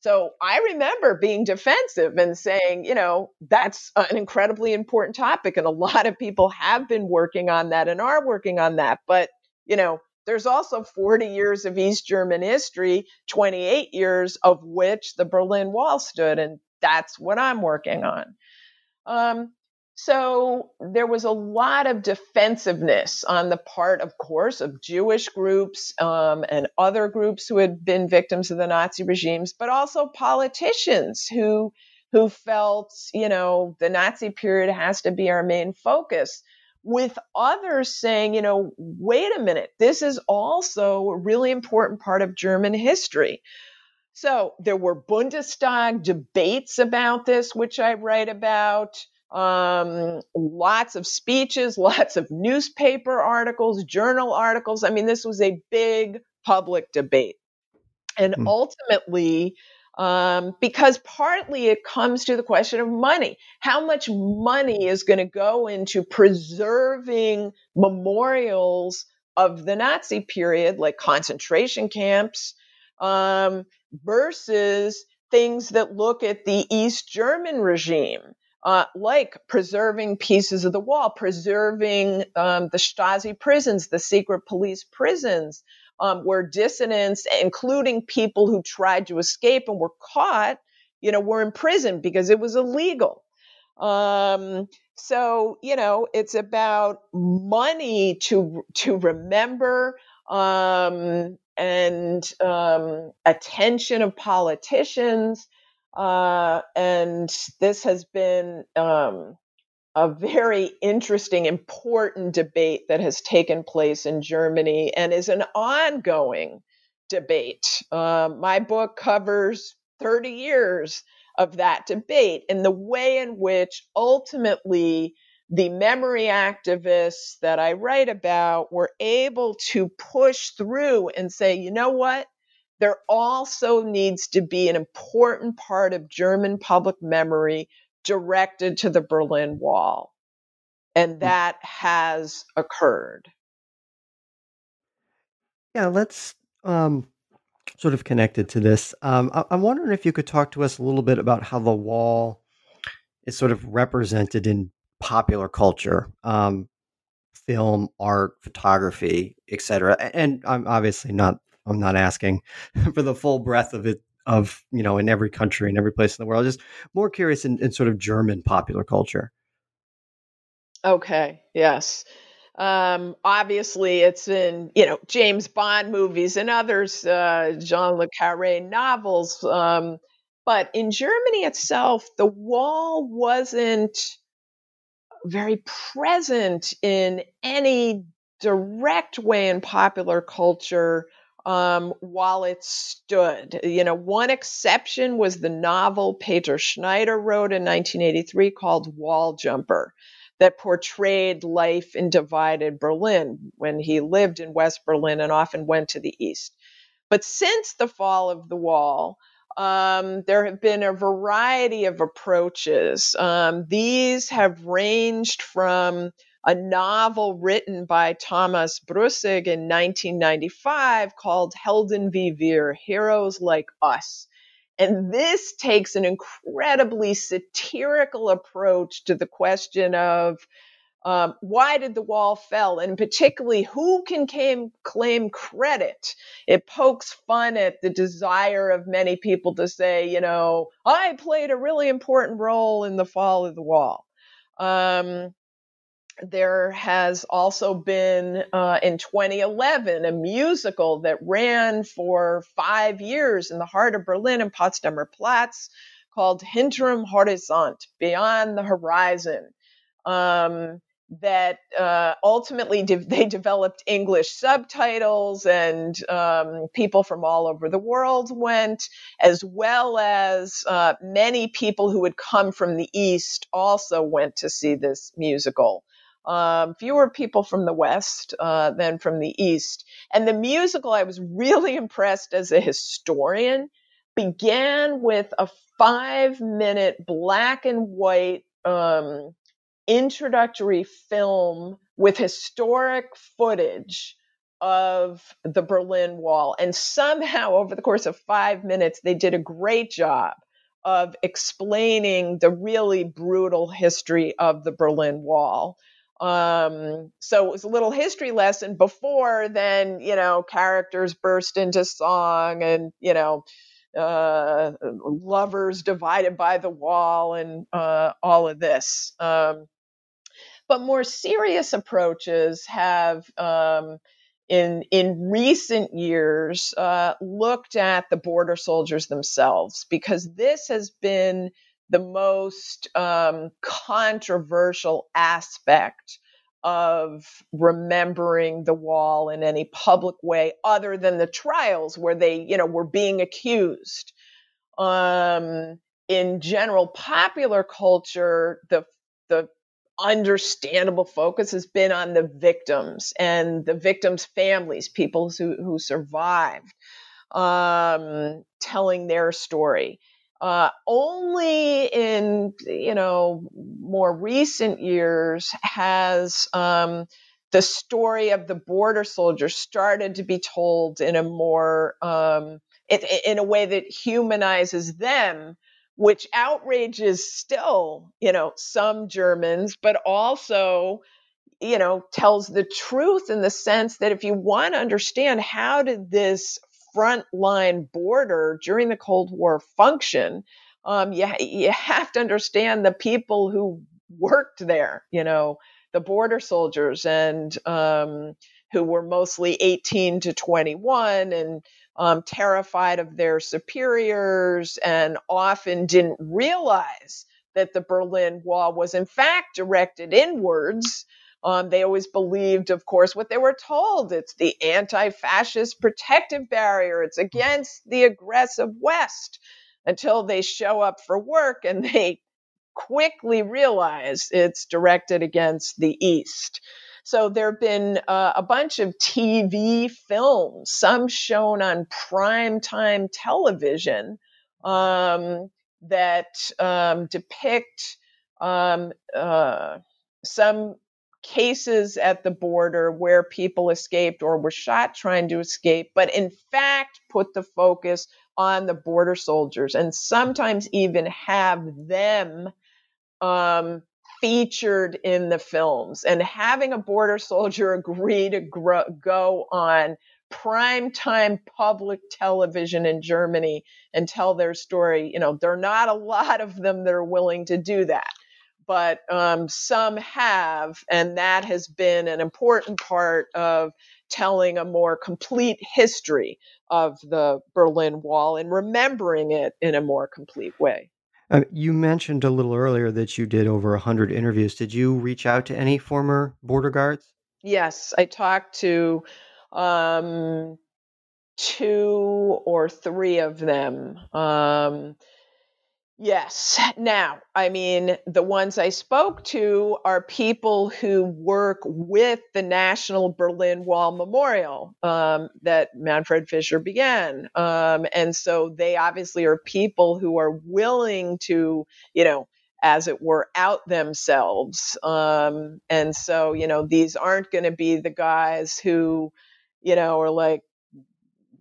So I remember being defensive and saying, you know, that's an incredibly important topic. And a [laughs] lot of people have been working on that and are working on that. But, you know, there's also 40 years of East German history, 28 years of which the Berlin Wall stood. And that's what I'm working on. Um, so there was a lot of defensiveness on the part, of course, of Jewish groups um, and other groups who had been victims of the Nazi regimes, but also politicians who who felt, you know, the Nazi period has to be our main focus. With others saying, you know, wait a minute, this is also a really important part of German history. So there were Bundestag debates about this, which I write about um, lots of speeches, [laughs] lots of newspaper articles, journal articles. I mean, this was a big public debate. And mm. ultimately, um, because partly it comes to the question of money. How much money is going to go into preserving memorials of the Nazi period, like concentration camps, um, versus things that look at the East German regime? uh, like preserving pieces of the wall, preserving um, the Stasi prisons, the secret police prisons, um, where dissidents, including people who tried to escape and were caught, you know, were imprisoned because it was illegal. Um, so you know, it's about money to to remember um, and um, attention of politicians uh, and this has been um, a very interesting, important debate that has taken place in Germany and is an ongoing debate. Uh, my book covers 30 years of that debate and the way in which ultimately the memory activists that I write about were able to push through and say, you know what? there also needs to be an important part of German public memory directed to the Berlin Wall. And hmm. that has occurred. Yeah, let's um, sort of connected to this. Um, I- am wondering if you could talk to us a little bit about how the wall is sort of represented in popular culture, um, film, art, photography, etc. And I'm obviously not I'm not asking [laughs] for the full breadth of it of you know in every country in every place in the world. Just more curious in, in sort of German popular culture. Okay. Yes. Um, obviously, it's in you know James Bond movies and others, uh, Jean le Carré novels. Um, but in Germany itself, the wall wasn't very present in any direct way in popular culture um, while it stood. You know, one exception was the novel Peter Schneider wrote in 1983 called Wall Jumper that portrayed life in divided Berlin when he lived in West Berlin and often went to the East. But since the fall of the wall, um, there have been a variety of approaches. Um, these have ranged from a novel written by Thomas Brussig in 1995 called Helden wie wir, Heroes Like Us. And this takes an incredibly satirical approach to the question of um, why did the wall fall, and particularly who can claim, claim credit. It pokes fun at the desire of many people to say, you know, I played a really important role in the fall of the wall. Um, there has also been uh, in 2011 a musical that ran for five years in the heart of Berlin in Potsdamer Platz called Hinterm Horizont, Beyond the Horizon. Um, that uh, ultimately de- [laughs] they developed English subtitles, and um, people from all over the world went, as well as uh, many people who had come from the East also went to see this musical um, fewer people from the West uh, than from the East. And the musical, I was really [laughs] impressed as a historian, began with a five minute black and white um, introductory film with historic footage of the Berlin Wall. And somehow, over the course of five minutes, they did a great job of explaining the really brutal history of the Berlin Wall. Um, so it was a little history lesson before then, you know, characters burst into song and, you know, uh, lovers divided by the wall and uh, all of this. Um, but more serious approaches have um, in in recent years uh, looked at the border soldiers themselves because this has been the most um, controversial aspect of remembering the wall in any public way other than the trials where they you know were being accused um, in general popular culture the the understandable focus has been on the victims and the victims' families, people who, who survived, um, telling their story. Uh, only in you know more recent years has um, the story of the border soldiers started to be told in a more um, in a way that humanizes them which outrages still, you know, some Germans, but also, you know, tells the truth in the sense that if you want to understand how did this frontline border during the Cold War function, um, you, you have to understand the people who worked there, you know, the border soldiers and um, who were mostly 18 to 21 and um, terrified of their superiors and often didn't realize that the Berlin Wall was in fact directed inwards. Um, they always believed, of course, what they were told. It's the anti fascist protective barrier, it's against the aggressive West until they show up for work and [laughs] they quickly realize it's directed against the East. So there have been uh, a bunch of TV films, some shown on primetime television, um, that um, depict um, uh, some cases at the border where people escaped or were shot trying to escape, but in fact put the focus on the border soldiers and sometimes even have them um, featured in the films and having a border soldier [laughs] agree to grow, go on primetime public television in Germany and tell their story. You know, there are not a lot of them that are willing to do that, but um, some have, and that has been an important part of telling a more complete history of the Berlin Wall and remembering it in a more complete way. Uh, you mentioned a little earlier that you did over 100 interviews. Did you reach out to any former border guards? Yes, I talked to um, two or three of them. Um, Yes. Now, I mean, the ones I spoke to are people who work with the National Berlin Wall Memorial um, that Manfred Fischer began. Um, and so they obviously are people who are willing to, you know, as it were, out themselves. Um, and so, you know, these aren't going to be the guys who, you know, are like,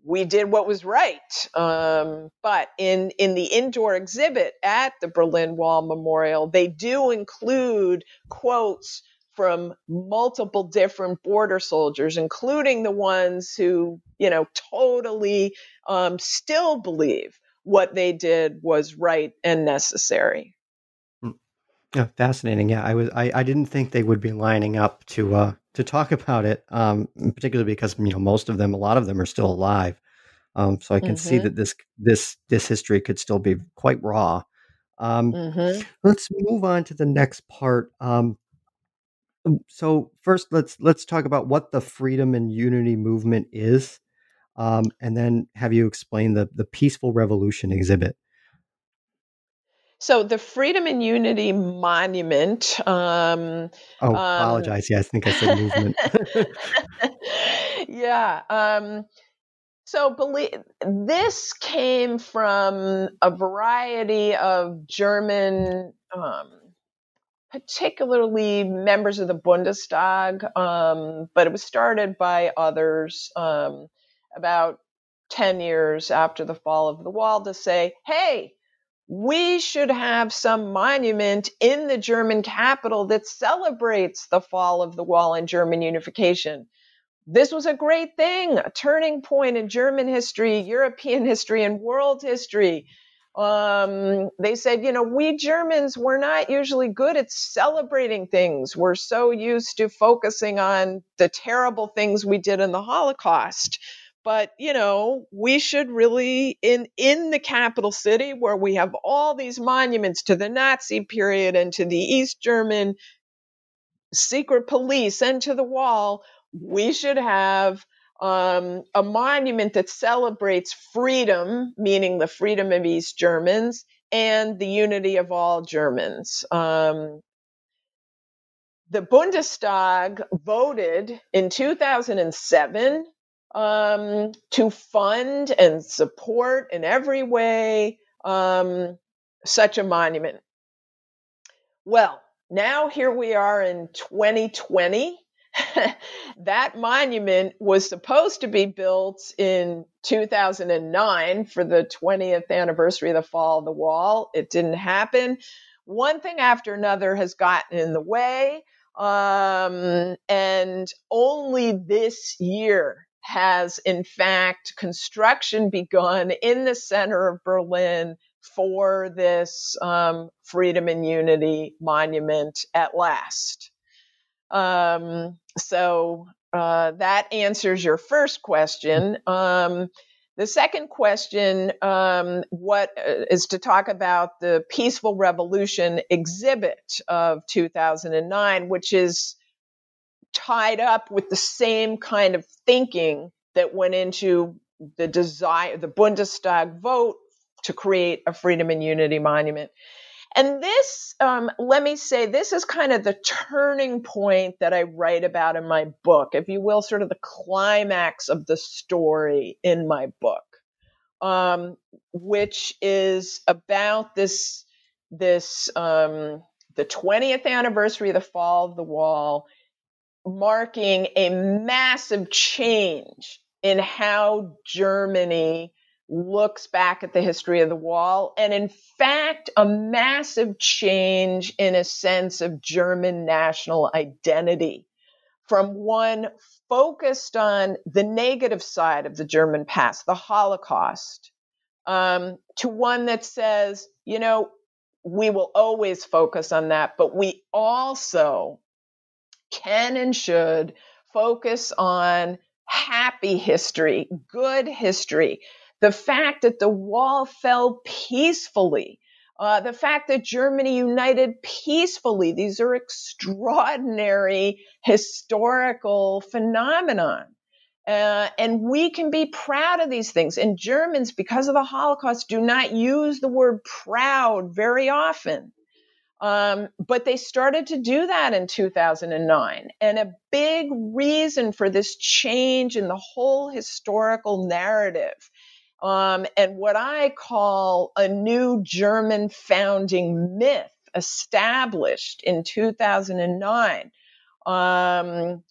we did what was right. Um, but in in the indoor exhibit at the Berlin Wall Memorial, they do include quotes from multiple different border soldiers, including the ones who, you know, totally um, still believe what they did was right and necessary. Yeah, fascinating. Yeah, I was. I, I didn't think they would be lining up to uh, to talk [laughs] about it, um, particularly because you know most of them, a lot of them, are still alive. Um, so I can mm-hmm. see that this this this history could still be quite raw. Um, mm-hmm. Let's move on to the next part. Um, um, so first, let's let's talk about what the freedom and unity movement is, um, and then have you explain the the peaceful revolution exhibit. So the Freedom and Unity Monument. Um, oh, um, apologize. yeah, I think I said movement. [laughs] yeah. Um, so believe this came from a variety of German um, particularly members of the Bundestag, um, but it was started by others um, about 10 years after the fall of the wall to say, hey, we should have some monument in the German capital that celebrates the fall of the wall and German unification. This was a great thing, a turning point in German history, European history, and world history. Um, they said, you know, we Germans, we're not usually good at celebrating things. We're so used to focusing on the terrible things we did in the Holocaust but you know we should really in in the capital city where we have all these monuments to the nazi period and to the east german secret police and to the wall we should have um, a monument that celebrates freedom meaning the freedom of east germans and the unity of all germans. Um, the bundestag voted in 2007 um, to fund and support in every way um, such a monument. Well, now here we are in 2020. [laughs] that monument was supposed to be built in 2009 for the 20th anniversary of the fall of the wall. It didn't happen. One thing after another has gotten in the way. Um, and only this year has in fact construction begun in the center of Berlin for this um, Freedom and Unity monument at last. Um, so uh, that answers your first question. Um, the second question um, what uh, is to talk about the Peaceful Revolution exhibit of 2009, which is tied up with the same kind of thinking that went into the desire, the Bundestag vote to create a freedom and unity monument. And this, um, let me say, this is kind of the turning point that I write about in my book, if you will, sort of the climax of the story in my book, um, which is about this, this, um, the 20th anniversary of the fall of the wall marking a massive change in how Germany looks back at the history of the wall, and in fact, a massive change in a sense of German national identity from one focused on the negative side of the German past, the Holocaust, um, to one that says, you know, we will always focus on that, but we also can and should focus on happy history, good history, the fact that the wall fell peacefully, uh, the fact that Germany united peacefully. These are extraordinary historical phenomenon. Uh, and we can be proud of these things. And Germans, because of the Holocaust, do not use the word proud very often. Um, but they started to do that in 2009. And a big reason for this change in the whole historical narrative um, and what I call a new German founding myth established in 2009 um,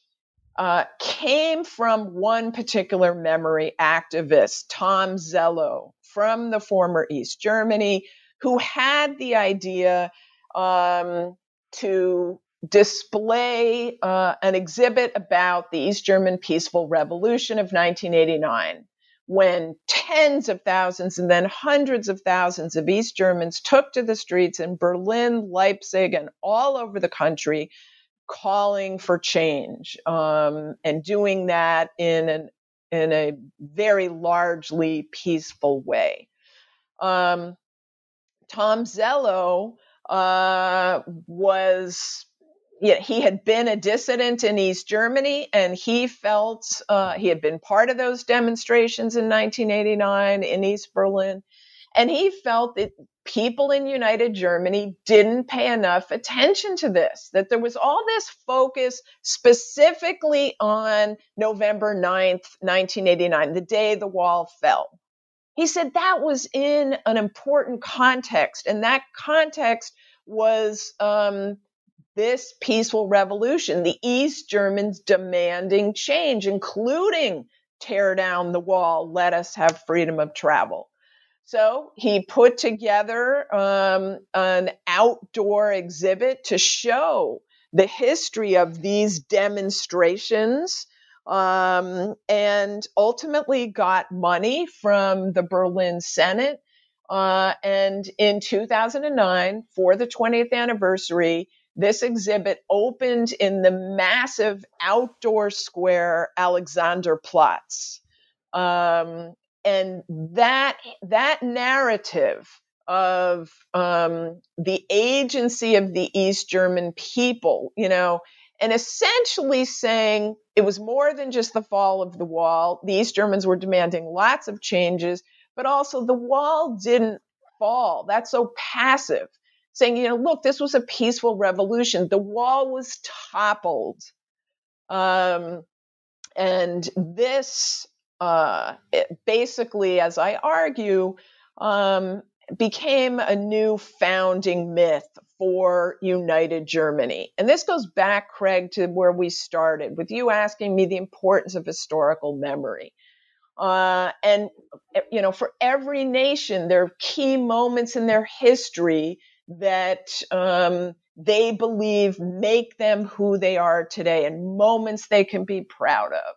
uh, came from one particular memory activist, Tom Sello, from the former East Germany, who had the idea um, to display uh, an exhibit about the East German Peaceful Revolution of 1989, when tens of thousands and then hundreds of thousands of East Germans took to the streets in Berlin, Leipzig, and all over the country calling for change um, and doing that in an in a very largely peaceful way. Um, Tom Sello uh, was yeah, he had been a dissident in East Germany, and he felt uh, he had been part of those demonstrations in 1989 in East Berlin, and he felt that people in United Germany didn't pay enough attention to this, that there was all this focus specifically on November 9th, 1989, the day the wall fell. He said that was in an important context, and that context was um, this peaceful revolution, the East Germans demanding change, including tear down the wall, let us have freedom of travel. So he put together um, an outdoor exhibit to show the history of these demonstrations um, and ultimately got money from the Berlin Senate. Uh, and in 2009, for the 20th anniversary, this exhibit opened in the massive outdoor square Alexanderplatz. Um, and that that narrative of um, the agency of the East German people, you know, and essentially saying it was more than just the fall of the wall. The East Germans were demanding lots of changes, but also the wall didn't fall. That's so passive. Saying, you know, look, this was a peaceful revolution. The wall was toppled. Um, and this uh, basically, as I argue, um, became a new founding myth for United Germany. And this goes back, Craig, to where we started with you asking me the importance of historical memory. Uh, and, you know, for every nation, there are key moments in their history that um, they believe make them who they are today and moments they can be proud of.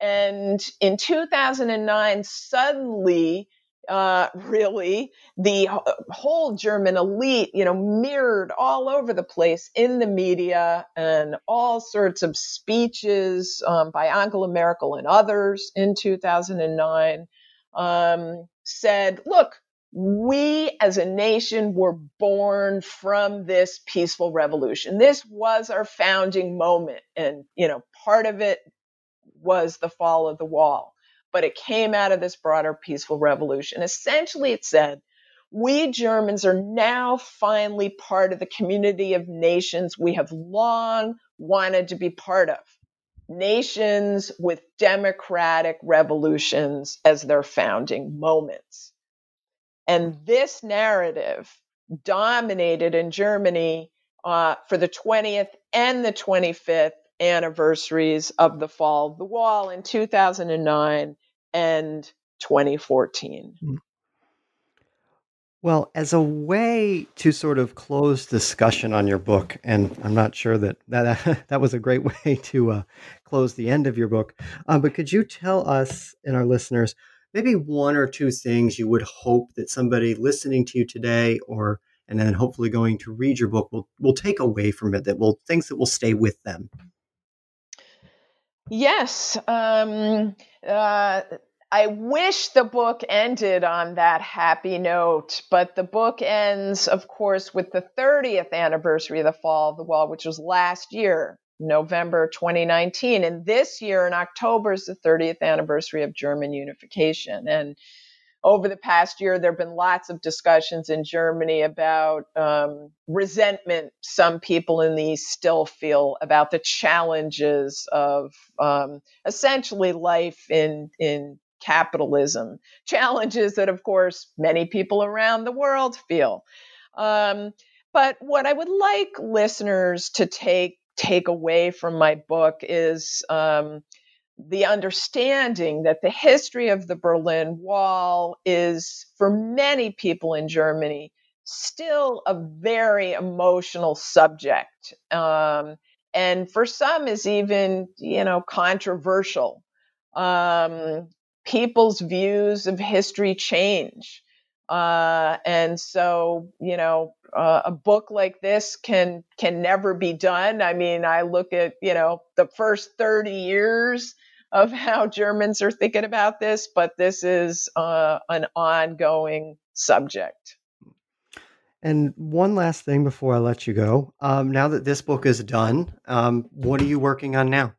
And in 2009, suddenly, uh, really, the whole German elite, you know, mirrored all over the place in the media and all sorts of speeches um, by Angela Merkel and others in 2009 um, said, look, we as a nation were born from this peaceful revolution. This was our founding moment. And, you know, part of it was the fall of the wall, but it came out of this broader peaceful revolution. Essentially, it said, we Germans are now finally part of the community of nations we have long wanted to be part of. Nations with democratic revolutions as their founding moments. And this narrative dominated in Germany uh, for the 20th and the 25th anniversaries of the fall of the wall in 2009 and 2014. Hmm. Well, as a way to sort of close discussion on your book, and I'm not sure that that, [laughs] that was a great [laughs] way to uh, close the end of your book, uh, but could you tell us and our listeners maybe one or two things you would hope that somebody listening to you today or and then hopefully going to read your book will, will take away from it that will things that will stay with them Yes. Um, uh, I wish the book ended on that happy note, but the book ends, of course, with the 30th anniversary of the fall of the wall, which was last year, November 2019. And this year in October is the 30th anniversary of German unification. And over the past year, there have been lots of discussions in Germany about um, resentment some people in the East still feel about the challenges of um, essentially life in in capitalism. Challenges that, of course, many people around the world feel. Um, but what I would like listeners to take take away from my book is um, the understanding that the history of the Berlin Wall is, for many people in Germany, still a very emotional subject. Um, and for some is even, you know, controversial. Um, people's views of history change. Uh, and so, you know, uh, a book like this can can never be done. I mean, I look at you know the first thirty years of how Germans are thinking about this, but this is uh, an ongoing subject. And one last thing before I let you go. Um, now that this book is done, um, what are you working on now?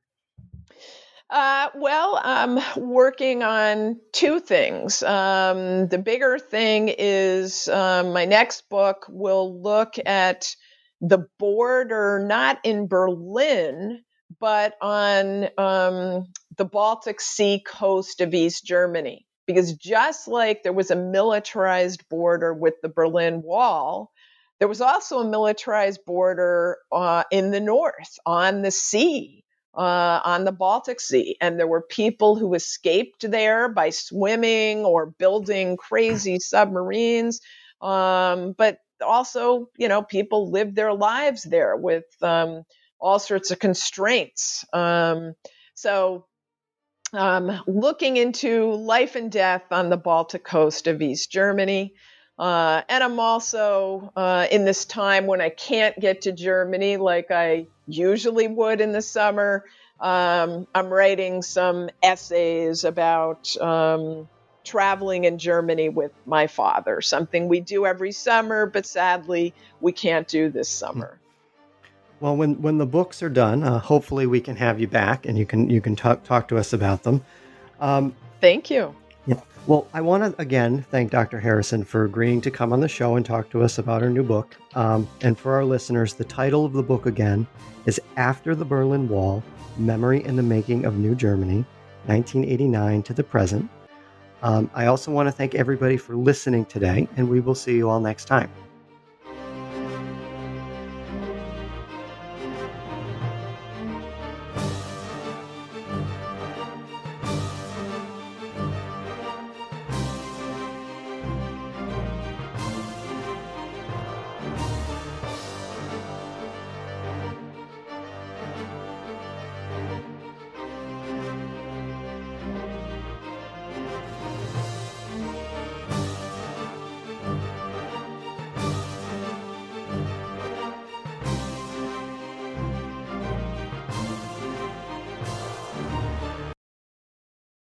Uh, well, I'm working on two things. Um, the bigger thing is um, my next book will look at the border, not in Berlin, but on um, the Baltic Sea coast of East Germany. Because just like there was a militarized border with the Berlin Wall, there was also a militarized border uh, in the north on the sea, uh, on the Baltic Sea. And there were people who escaped there by swimming or building crazy submarines. Um, but also, you know, people lived their lives there with um, all sorts of constraints. Um, so, um, looking into life and death on the Baltic coast of East Germany. Uh, and I'm also uh, in this time when I can't get to Germany like I usually would in the summer. Um, I'm writing some essays about um, traveling in Germany with my father, something we do every summer, but sadly we can't do this summer. Well, when when the books are done, uh, hopefully we can have you back and you can you can talk talk to us about them. Um, Thank you. Yeah. Well, I want to again thank Dr. Harrison for agreeing to come on the show and talk to us about her new book. Um, and for our listeners, the title of the book again is After the Berlin Wall Memory and the Making of New Germany, 1989 to the Present. Um, I also want to thank everybody for listening today, and we will see you all next time.